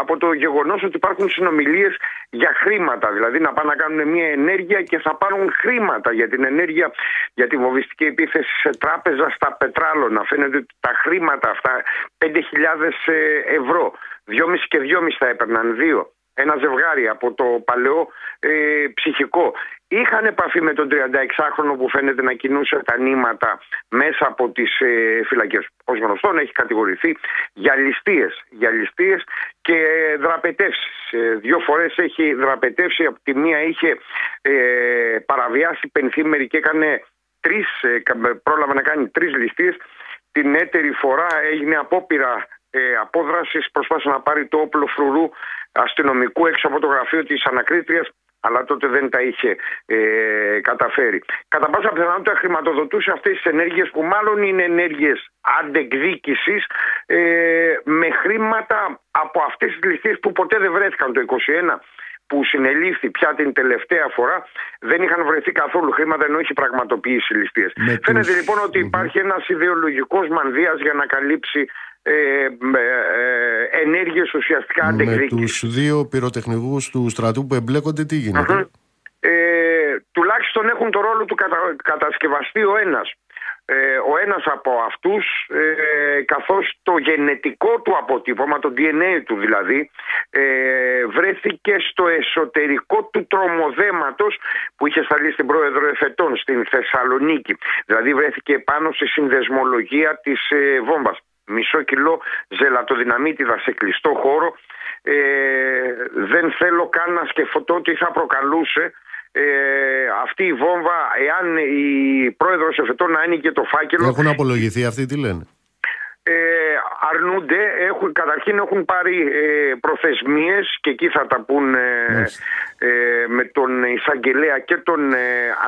από το γεγονός ότι υπάρχουν συνομιλίες για χρήματα. Δηλαδή να πάνε να κάνουν μια ενέργεια και θα πάρουν χρήματα για την ενέργεια, για τη βομβιστική επίθεση σε τράπεζα στα πετράλωνα. Φαίνεται ότι τα χρήματα αυτά, 5.000 ευρώ, 2,5 και 2,5 θα έπαιρναν, δύο. ένα ζευγάρι από το παλαιό ε, ψυχικό. Είχαν επαφή με τον 36χρονο που φαίνεται να κινούσε τα νήματα μέσα από τις ε, φυλακές. Ως γνωστόν έχει κατηγορηθεί για ληστείες, για ληστείες και δραπετεύσεις. Ε, δύο φορές έχει δραπετεύσει, από τη μία είχε ε, παραβιάσει πενθήμερη και έκανε τρεις, ε, πρόλαβε να κάνει τρεις ληστείες. Την έτερη φορά έγινε απόπειρα ε, απόδρασης, προσπάθησε να πάρει το όπλο φρουρού αστυνομικού έξω από το γραφείο της ανακρίτριας αλλά τότε δεν τα είχε ε, καταφέρει. Κατά πάσα πιθανότητα χρηματοδοτούσε αυτές τις ενέργειες που μάλλον είναι ενέργειες αντεκδίκησης ε, με χρήματα από αυτές τις ληστείες που ποτέ δεν βρέθηκαν το 2021 που συνελήφθη πια την τελευταία φορά δεν είχαν βρεθεί καθόλου χρήματα ενώ έχει πραγματοποιήσει ληστείες. Φαίνεται λοιπόν ότι υπάρχει ένας ιδεολογικός μανδύας για να καλύψει ε, ε, ενέργειες ουσιαστικά Με τους δύο πυροτεχνικούς του στρατού που εμπλέκονται τι γινεται Ε, τουλάχιστον έχουν το ρόλο του κατα, κατασκευαστή ο ένας. Ε, ο ένας από αυτούς ε, καθώς το γενετικό του αποτύπωμα, το DNA του δηλαδή ε, βρέθηκε στο εσωτερικό του τρομοδέματος που είχε σταλεί στην πρόεδρο εφετών στην Θεσσαλονίκη. Δηλαδή βρέθηκε πάνω στη συνδεσμολογία της ε, βόμβας μισό κιλό ζελατοδυναμίτιδα σε κλειστό χώρο. Ε, δεν θέλω καν να σκεφτώ τι θα προκαλούσε ε, αυτή η βόμβα εάν η πρόεδρος εφετών να άνοιγε το φάκελο. Έχουν απολογηθεί αυτοί τι λένε; Ε, αρνούνται, έχουν, καταρχήν έχουν πάρει ε, προθεσμίες και εκεί θα τα πούν ε, ε, με τον εισαγγελέα και τον ε,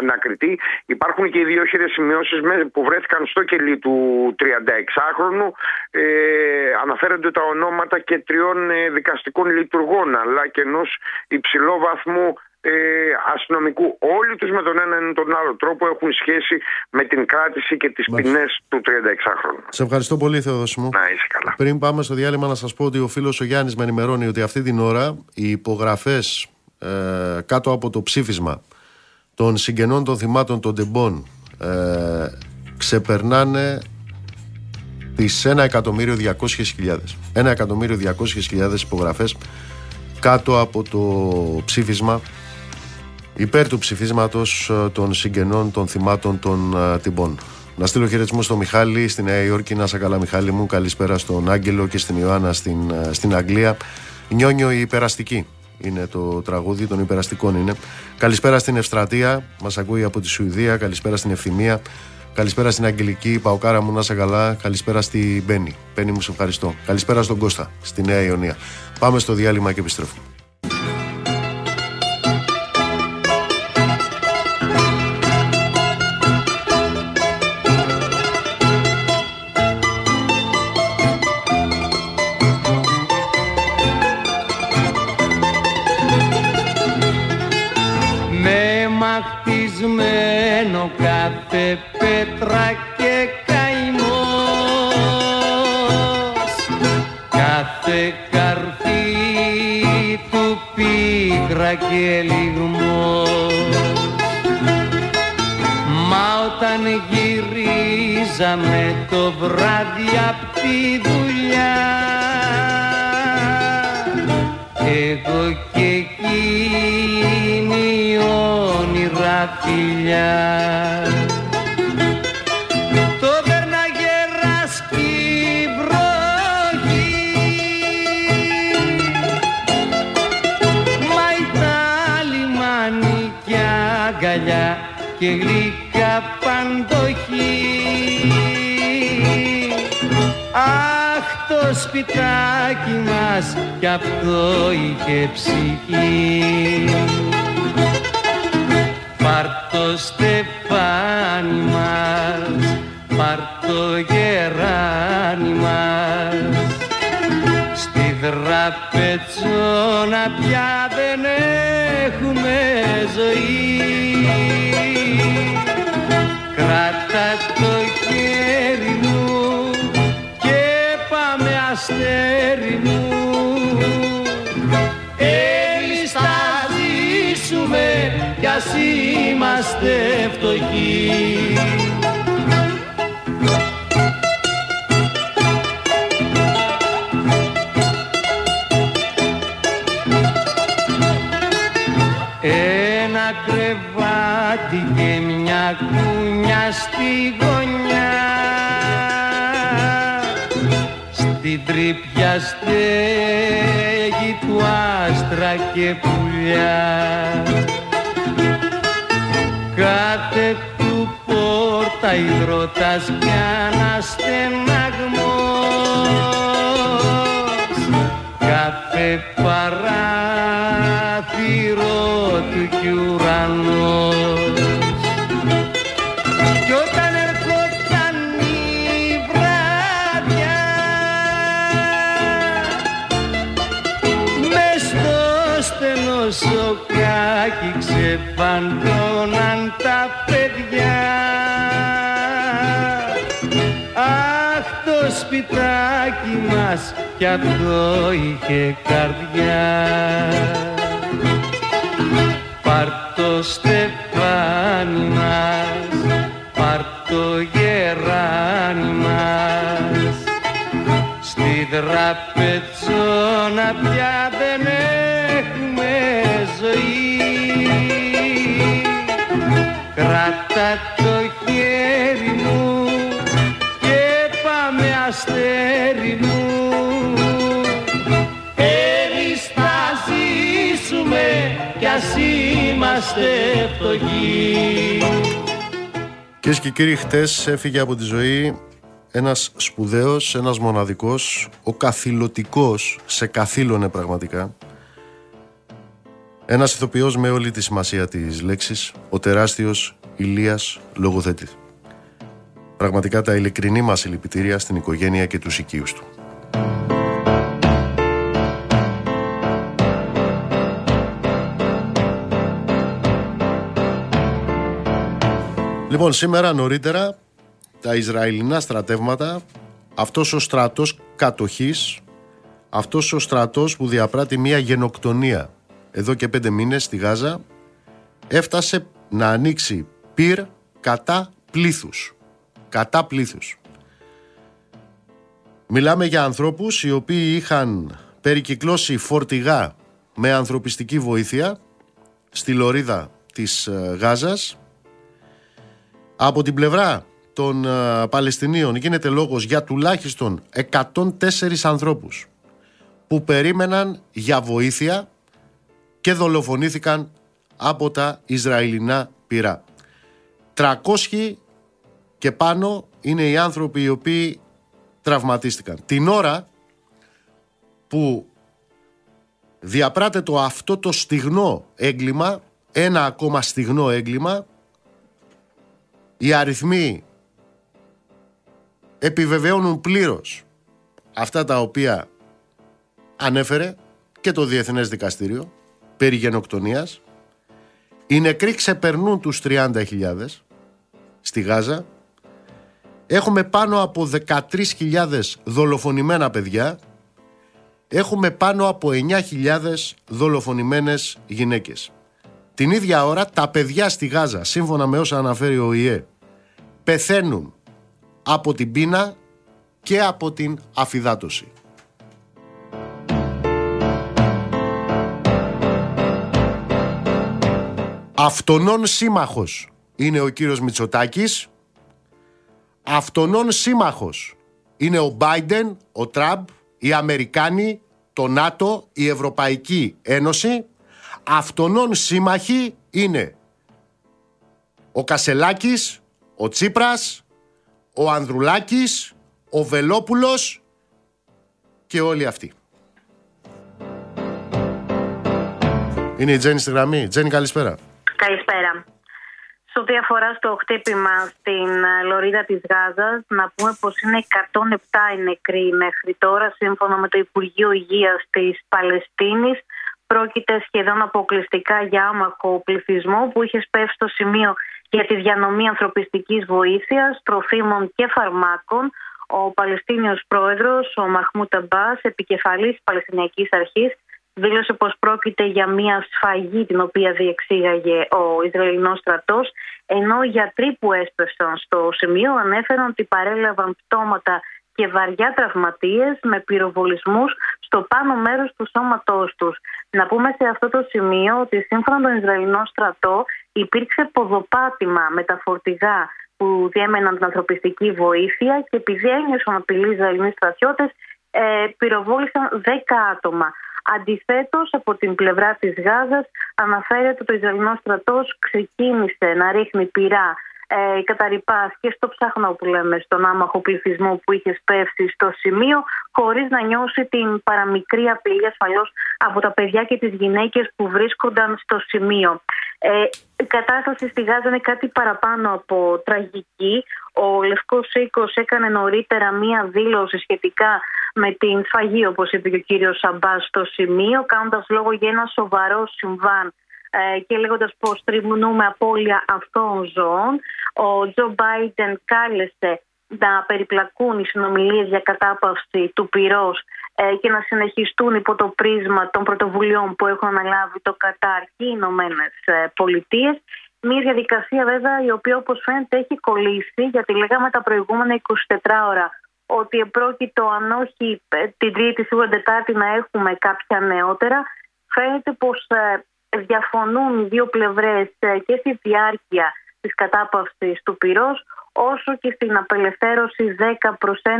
ανακριτή. Υπάρχουν και οι δύο χειρές σημειώσεις που βρέθηκαν στο κελί του 36χρονου. Ε, αναφέρονται τα ονόματα και τριών ε, δικαστικών λειτουργών αλλά και ενός υψηλό βαθμού ε, αστυνομικού. Όλοι τους με τον ένα ή τον άλλο τρόπο έχουν σχέση με την κράτηση και τις ποινές του 36χρονου. Σε ευχαριστώ πολύ Θεοδόση μου. Να είσαι καλά. Πριν πάμε στο διάλειμμα να σας πω ότι ο φίλος ο Γιάννης με ενημερώνει ότι αυτή την ώρα οι υπογραφές ε, κάτω από το ψήφισμα των συγγενών των θυμάτων των τεμπών ε, ξεπερνάνε τις 1.200.000 1.200.000 υπογραφές κάτω από το ψήφισμα υπέρ του ψηφίσματος ε, των συγγενών των θυμάτων των uh, τυμπών. Να στείλω χαιρετισμού στο Μιχάλη στη Νέα Υόρκη. Να σε καλά, Μιχάλη μου. Καλησπέρα στον Άγγελο και στην Ιωάννα στην, uh, στην Αγγλία. Νιόνιο η υπεραστική είναι το τραγούδι των υπεραστικών είναι. Καλησπέρα στην Ευστρατεία, μας ακούει από τη Σουηδία. Καλησπέρα στην Ευθυμία. Καλησπέρα στην Αγγελική, Παοκάρα μου να σε καλά. Καλησπέρα στη Μπέννη. Μπέννη μου σε ευχαριστώ. Καλησπέρα στον Κώστα, στη Νέα Ιωνία. Πάμε στο διάλειμμα και επιστρέφουμε. Κάθε πέτρα και καημός. Κάθε καρφί του πίκρα και λιγμός. Μα όταν γυρίζαμε το βράδυ απ' τη δουλειά όνειρα φιλιά το βέρναγε ράσκει βροχή. Μα ήταν λιμάνι και αγκαλιά και γλυκά παντοχή Αχ το σπιτάκι μας κι αυτό είχε ψυχή Πάρ' το στεφάνι μας, πάρ' το γεράνι μας. Στη δραπετσόνα πια δεν έχουμε ζωή είμαστε φτωχοί κρεβάτι και μια κούνια στη γωνιά. Στην τρύπια στέγη του άστρα και πουλιά υδρότας κι Αχ το σπιτάκι μας κι αυτό είχε καρδιά. Πάρ' το στεφάνι μας, πάρ' το γεράνι μας. Στη δραπετσόνα πια δεν έχουμε ζωή. Κράτα είμαστε φτωχοί Κυρίες και κύριοι, χτες έφυγε από τη ζωή ένας σπουδαίος, ένας μοναδικός, ο καθηλωτικός, σε καθήλωνε πραγματικά. Ένας ηθοποιός με όλη τη σημασία της λέξης, ο τεράστιος Ηλίας Λογοθέτη. Πραγματικά τα ειλικρινή μας συλληπιτήρια στην οικογένεια και τους οικείους του. Λοιπόν, σήμερα νωρίτερα τα Ισραηλινά στρατεύματα, αυτός ο στρατός κατοχής, αυτός ο στρατός που διαπράττει μια γενοκτονία εδώ και πέντε μήνες στη Γάζα, έφτασε να ανοίξει πυρ κατά πλήθους. Κατά πλήθους. Μιλάμε για ανθρώπους οι οποίοι είχαν περικυκλώσει φορτηγά με ανθρωπιστική βοήθεια στη λωρίδα της ε, Γάζας. Από την πλευρά των ε, Παλαιστινίων γίνεται λόγος για τουλάχιστον 104 ανθρώπους που περίμεναν για βοήθεια και δολοφονήθηκαν από τα Ισραηλινά πυρά. 300 και πάνω είναι οι άνθρωποι οι οποίοι τραυματίστηκαν. Την ώρα που διαπράτεται αυτό το στιγνό έγκλημα, ένα ακόμα στιγνό έγκλημα, οι αριθμοί επιβεβαιώνουν πλήρως αυτά τα οποία ανέφερε και το Διεθνές Δικαστήριο περί γενοκτονίας. Οι νεκροί ξεπερνούν τους 30.000 στη Γάζα. Έχουμε πάνω από 13.000 δολοφονημένα παιδιά. Έχουμε πάνω από 9.000 δολοφονημένες γυναίκες. Την ίδια ώρα τα παιδιά στη Γάζα, σύμφωνα με όσα αναφέρει ο ΙΕ, πεθαίνουν από την πείνα και από την αφυδάτωση. Αυτονών σύμμαχος είναι ο κύριος Μητσοτάκης. Αυτονών σύμμαχος είναι ο Μπάιντεν, ο Τραμπ, οι Αμερικάνοι, το ΝΑΤΟ, η Ευρωπαϊκή Ένωση. Αυτονών σύμμαχοι είναι ο Κασελάκης, ο Τσίπρας, ο Ανδρουλάκης, ο Βελόπουλος και όλοι αυτοί. Είναι η Τζέννη στη γραμμή. Τζέννη καλησπέρα. Καλησπέρα. Σε ό,τι αφορά στο χτύπημα στην ε, λωρίδα της Γάζας, να πούμε πως είναι 107 οι νεκροί μέχρι τώρα, σύμφωνα με το Υπουργείο Υγείας της Παλαιστίνης. Πρόκειται σχεδόν αποκλειστικά για άμαχο πληθυσμό που είχε σπεύσει στο σημείο για τη διανομή ανθρωπιστικής βοήθειας, τροφίμων και φαρμάκων. Ο Παλαιστίνιος πρόεδρος, ο Μαχμούτ Αμπάς, επικεφαλής της Παλαιστινιακής Αρχής, δήλωσε πως πρόκειται για μια σφαγή την οποία διεξήγαγε ο Ισραηλινός στρατός, ενώ οι γιατροί που έσπευσαν στο σημείο ανέφεραν ότι παρέλαβαν πτώματα και βαριά τραυματίες με πυροβολισμούς στο πάνω μέρος του σώματός τους. Να πούμε σε αυτό το σημείο ότι σύμφωνα με τον Ισραηλινό στρατό υπήρξε ποδοπάτημα με τα φορτηγά που διέμεναν την ανθρωπιστική βοήθεια και επειδή ένιωσαν απειλή Ισραηλινοί στρατιώτες ε, πυροβόλησαν 10 άτομα. Αντιθέτως, από την πλευρά της Γάζας, αναφέρεται ότι το Ισραηλινός στρατός ξεκίνησε να ρίχνει πυρά ε, καταρρυπά και στο ψάχνο που λέμε, στον άμαχο πληθυσμό που είχε σπεύσει στο σημείο, χωρίς να νιώσει την παραμικρή απειλή ασφαλώς από τα παιδιά και τις γυναίκες που βρίσκονταν στο σημείο. Ε, η κατάσταση στη Γάζα είναι κάτι παραπάνω από τραγική. Ο Λευκός Οίκος έκανε νωρίτερα μία δήλωση σχετικά με την φαγή, όπως είπε και ο κύριος Σαμπάς στο σημείο, κάνοντας λόγο για ένα σοβαρό συμβάν ε, και λέγοντας πως τριμνούμε απώλεια αυτών των ζώων. Ο Τζο Μπάιντεν κάλεσε να περιπλακούν οι συνομιλίες για κατάπαυση του πυρός ε, και να συνεχιστούν υπό το πρίσμα των πρωτοβουλειών που έχουν αναλάβει το Κατάρ και οι Ηνωμένες Πολιτείες. Μια διαδικασία βέβαια η οποία όπως φαίνεται έχει κολλήσει γιατί λέγαμε τα προηγούμενα 24 ώρα ότι επρόκειτο αν όχι ε, την Τρίτη σίγουρα Τετάρτη να έχουμε κάποια νεότερα. Φαίνεται πως διαφωνούν οι δύο πλευρές ε, και στη διάρκεια της κατάπαυσης του πυρός όσο και στην απελευθέρωση 10 προς 1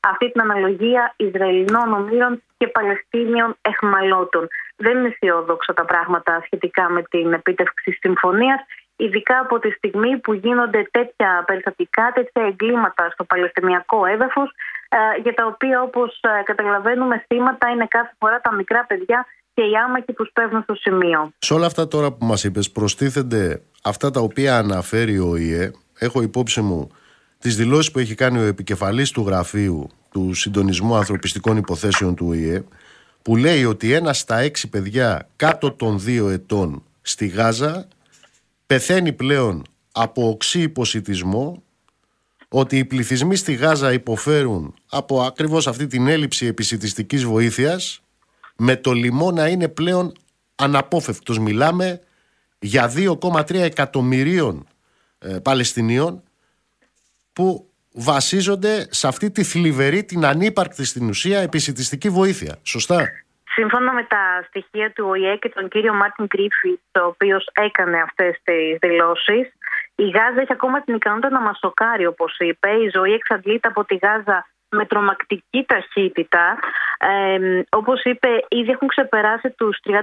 αυτή την αναλογία Ισραηλινών ομήρων και Παλαιστίνιων εχμαλώτων. Δεν είναι αισιόδοξα τα πράγματα σχετικά με την επίτευξη συμφωνίας, ειδικά από τη στιγμή που γίνονται τέτοια περιστατικά, τέτοια εγκλήματα στο Παλαιστινιακό έδαφος, ε, για τα οποία όπως ε, καταλαβαίνουμε θύματα είναι κάθε φορά τα μικρά παιδιά και οι άμαχοι που σπέβουν στο σημείο. Σε όλα αυτά τώρα που μας είπες προστίθενται αυτά τα οποία αναφέρει ο ΙΕ. Έχω υπόψη μου τις δηλώσεις που έχει κάνει ο επικεφαλής του γραφείου του συντονισμού ανθρωπιστικών υποθέσεων του ΙΕ που λέει ότι ένα στα έξι παιδιά κάτω των δύο ετών στη Γάζα πεθαίνει πλέον από οξύ υποσυτισμό ότι οι πληθυσμοί στη Γάζα υποφέρουν από ακριβώς αυτή την έλλειψη επισητιστικής βοήθειας με το λοιμό να είναι πλέον αναπόφευκτος. Μιλάμε για 2,3 εκατομμυρίων ε, Παλαιστινίων που βασίζονται σε αυτή τη θλιβερή, την ανύπαρκτη στην ουσία επισητιστική βοήθεια. Σωστά; Σύμφωνα με τα στοιχεία του ΟΗΕ και τον κύριο Μάρτιν Γκρίφιτ, ο οποίο έκανε αυτές τις δηλώσεις, η Γάζα έχει ακόμα την ικανότητα να μας σοκάρει, όπως είπε. Η ζωή εξαντλείται από τη Γάζα με τρομακτική ταχύτητα. Ε, όπως είπε, ήδη έχουν ξεπεράσει τους 30.000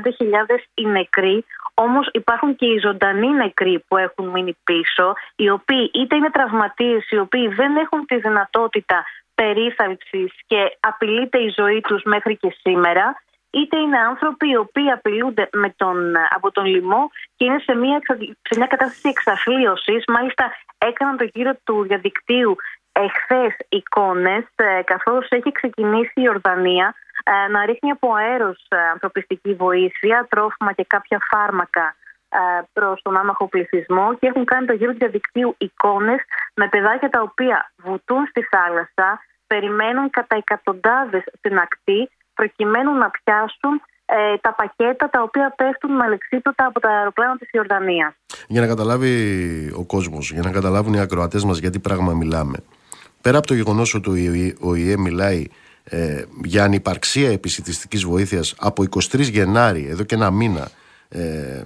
οι νεκροί, όμως υπάρχουν και οι ζωντανοί νεκροί που έχουν μείνει πίσω, οι οποίοι είτε είναι τραυματίες, οι οποίοι δεν έχουν τη δυνατότητα περίθαλψης και απειλείται η ζωή τους μέχρι και σήμερα, είτε είναι άνθρωποι οι οποίοι απειλούνται με τον, από τον λοιμό και είναι σε μια, σε μια κατάσταση εξαθλίωσης. Μάλιστα έκαναν το γύρο του διαδικτύου εχθές εικόνες ε, καθώς έχει ξεκινήσει η Ορδανία ε, να ρίχνει από αέρος ε, ανθρωπιστική βοήθεια, τρόφιμα και κάποια φάρμακα προς τον άμαχο πληθυσμό και έχουν κάνει το γύρο του διαδικτύου εικόνες με παιδάκια τα οποία βουτούν στη θάλασσα, περιμένουν κατά εκατοντάδες στην ακτή προκειμένου να πιάσουν τα πακέτα τα οποία πέφτουν με αλεξίπτωτα από τα αεροπλάνα της Ιορδανίας. Για να καταλάβει ο κόσμος, για να καταλάβουν οι ακροατές μας γιατί πράγμα μιλάμε πέρα από το γεγονός ότι ο ΙΕ μιλάει ε, για ανυπαρξία επισητιστικής βοήθειας από 23 Γενάρη, εδώ και ένα μήνα, ε,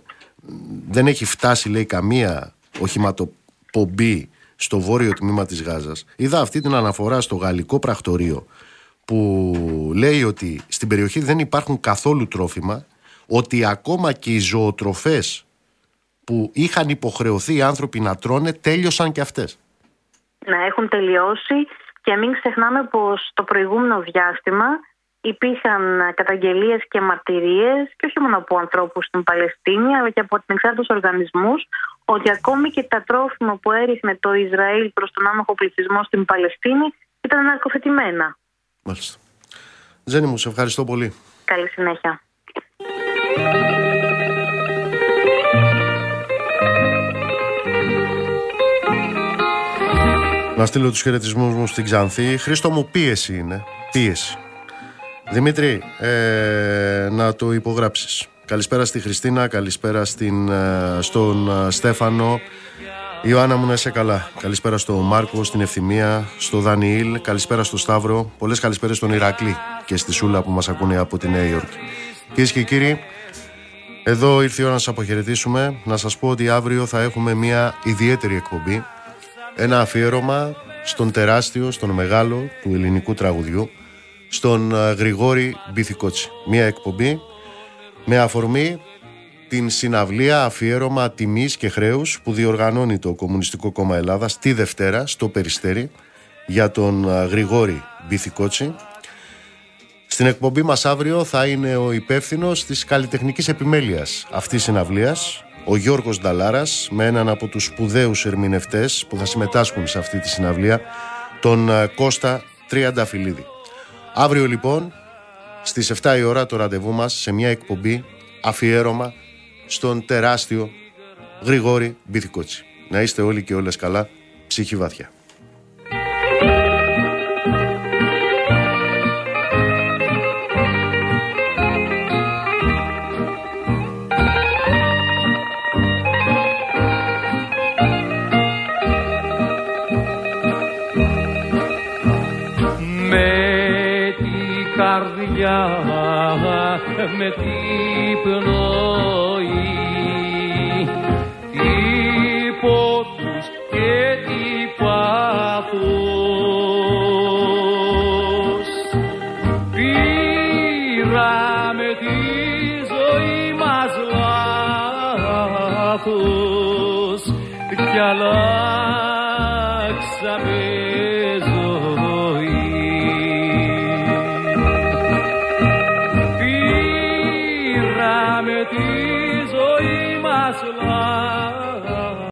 δεν έχει φτάσει λέει καμία οχηματοπομπή στο βόρειο τμήμα της Γάζας. Είδα αυτή την αναφορά στο γαλλικό πρακτορείο που λέει ότι στην περιοχή δεν υπάρχουν καθόλου τρόφιμα, ότι ακόμα και οι ζωοτροφές που είχαν υποχρεωθεί οι άνθρωποι να τρώνε τέλειωσαν και αυτές να έχουν τελειώσει και μην ξεχνάμε πως το προηγούμενο διάστημα υπήρχαν καταγγελίες και μαρτυρίες και όχι μόνο από ανθρώπους στην Παλαιστίνη αλλά και από την εξάρτητους οργανισμούς ότι ακόμη και τα τρόφιμα που έριχνε το Ισραήλ προς τον άμαχο πληθυσμό στην Παλαιστίνη ήταν ναρκοθετημένα. Μάλιστα. Ζένη μου, σε ευχαριστώ πολύ. Καλή συνέχεια. Να στείλω τους χαιρετισμούς μου στην Ξανθή. Χρήστο μου πίεση είναι. Πίεση. Δημήτρη, ε, να το υπογράψεις. Καλησπέρα στη Χριστίνα, καλησπέρα στην, ε, στον ε, Στέφανο. Ιωάννα μου να είσαι καλά. Καλησπέρα στο Μάρκο, στην Ευθυμία, στο Δανιήλ. Καλησπέρα στο Σταύρο. Πολλές καλησπέρες στον Ηρακλή και στη Σούλα που μας ακούνε από τη Νέα Υόρκη. Κυρίες και κύριοι, εδώ ήρθε η ώρα να σας αποχαιρετήσουμε. Να σας πω ότι αύριο θα έχουμε μια ιδιαίτερη εκπομπή. Ένα αφιέρωμα στον τεράστιο, στον μεγάλο του ελληνικού τραγουδιού, στον ε, Γρηγόρη Μπιθικότσι. Μια εκπομπή με αφορμή την συναυλία αφιέρωμα τιμής και χρέους που διοργανώνει το Κομμουνιστικό Κόμμα Ελλάδας τη Δευτέρα στο Περιστέρι για τον ε, Γρηγόρη Μπιθικότσι. Στην εκπομπή μας αύριο θα είναι ο υπεύθυνος της καλλιτεχνικής επιμέλειας αυτής της συναυλίας, ο Γιώργος Νταλάρας, με έναν από τους σπουδαίους ερμηνευτές που θα συμμετάσχουν σε αυτή τη συναυλία, τον ε, Κώστα Τριανταφυλλίδη. Αύριο λοιπόν, στις 7 η ώρα το ραντεβού μας σε μια εκπομπή αφιέρωμα στον τεράστιο Γρηγόρη Μπιθικότσι. Να είστε όλοι και όλες καλά, ψυχή βαθιά. Καρδιά, με την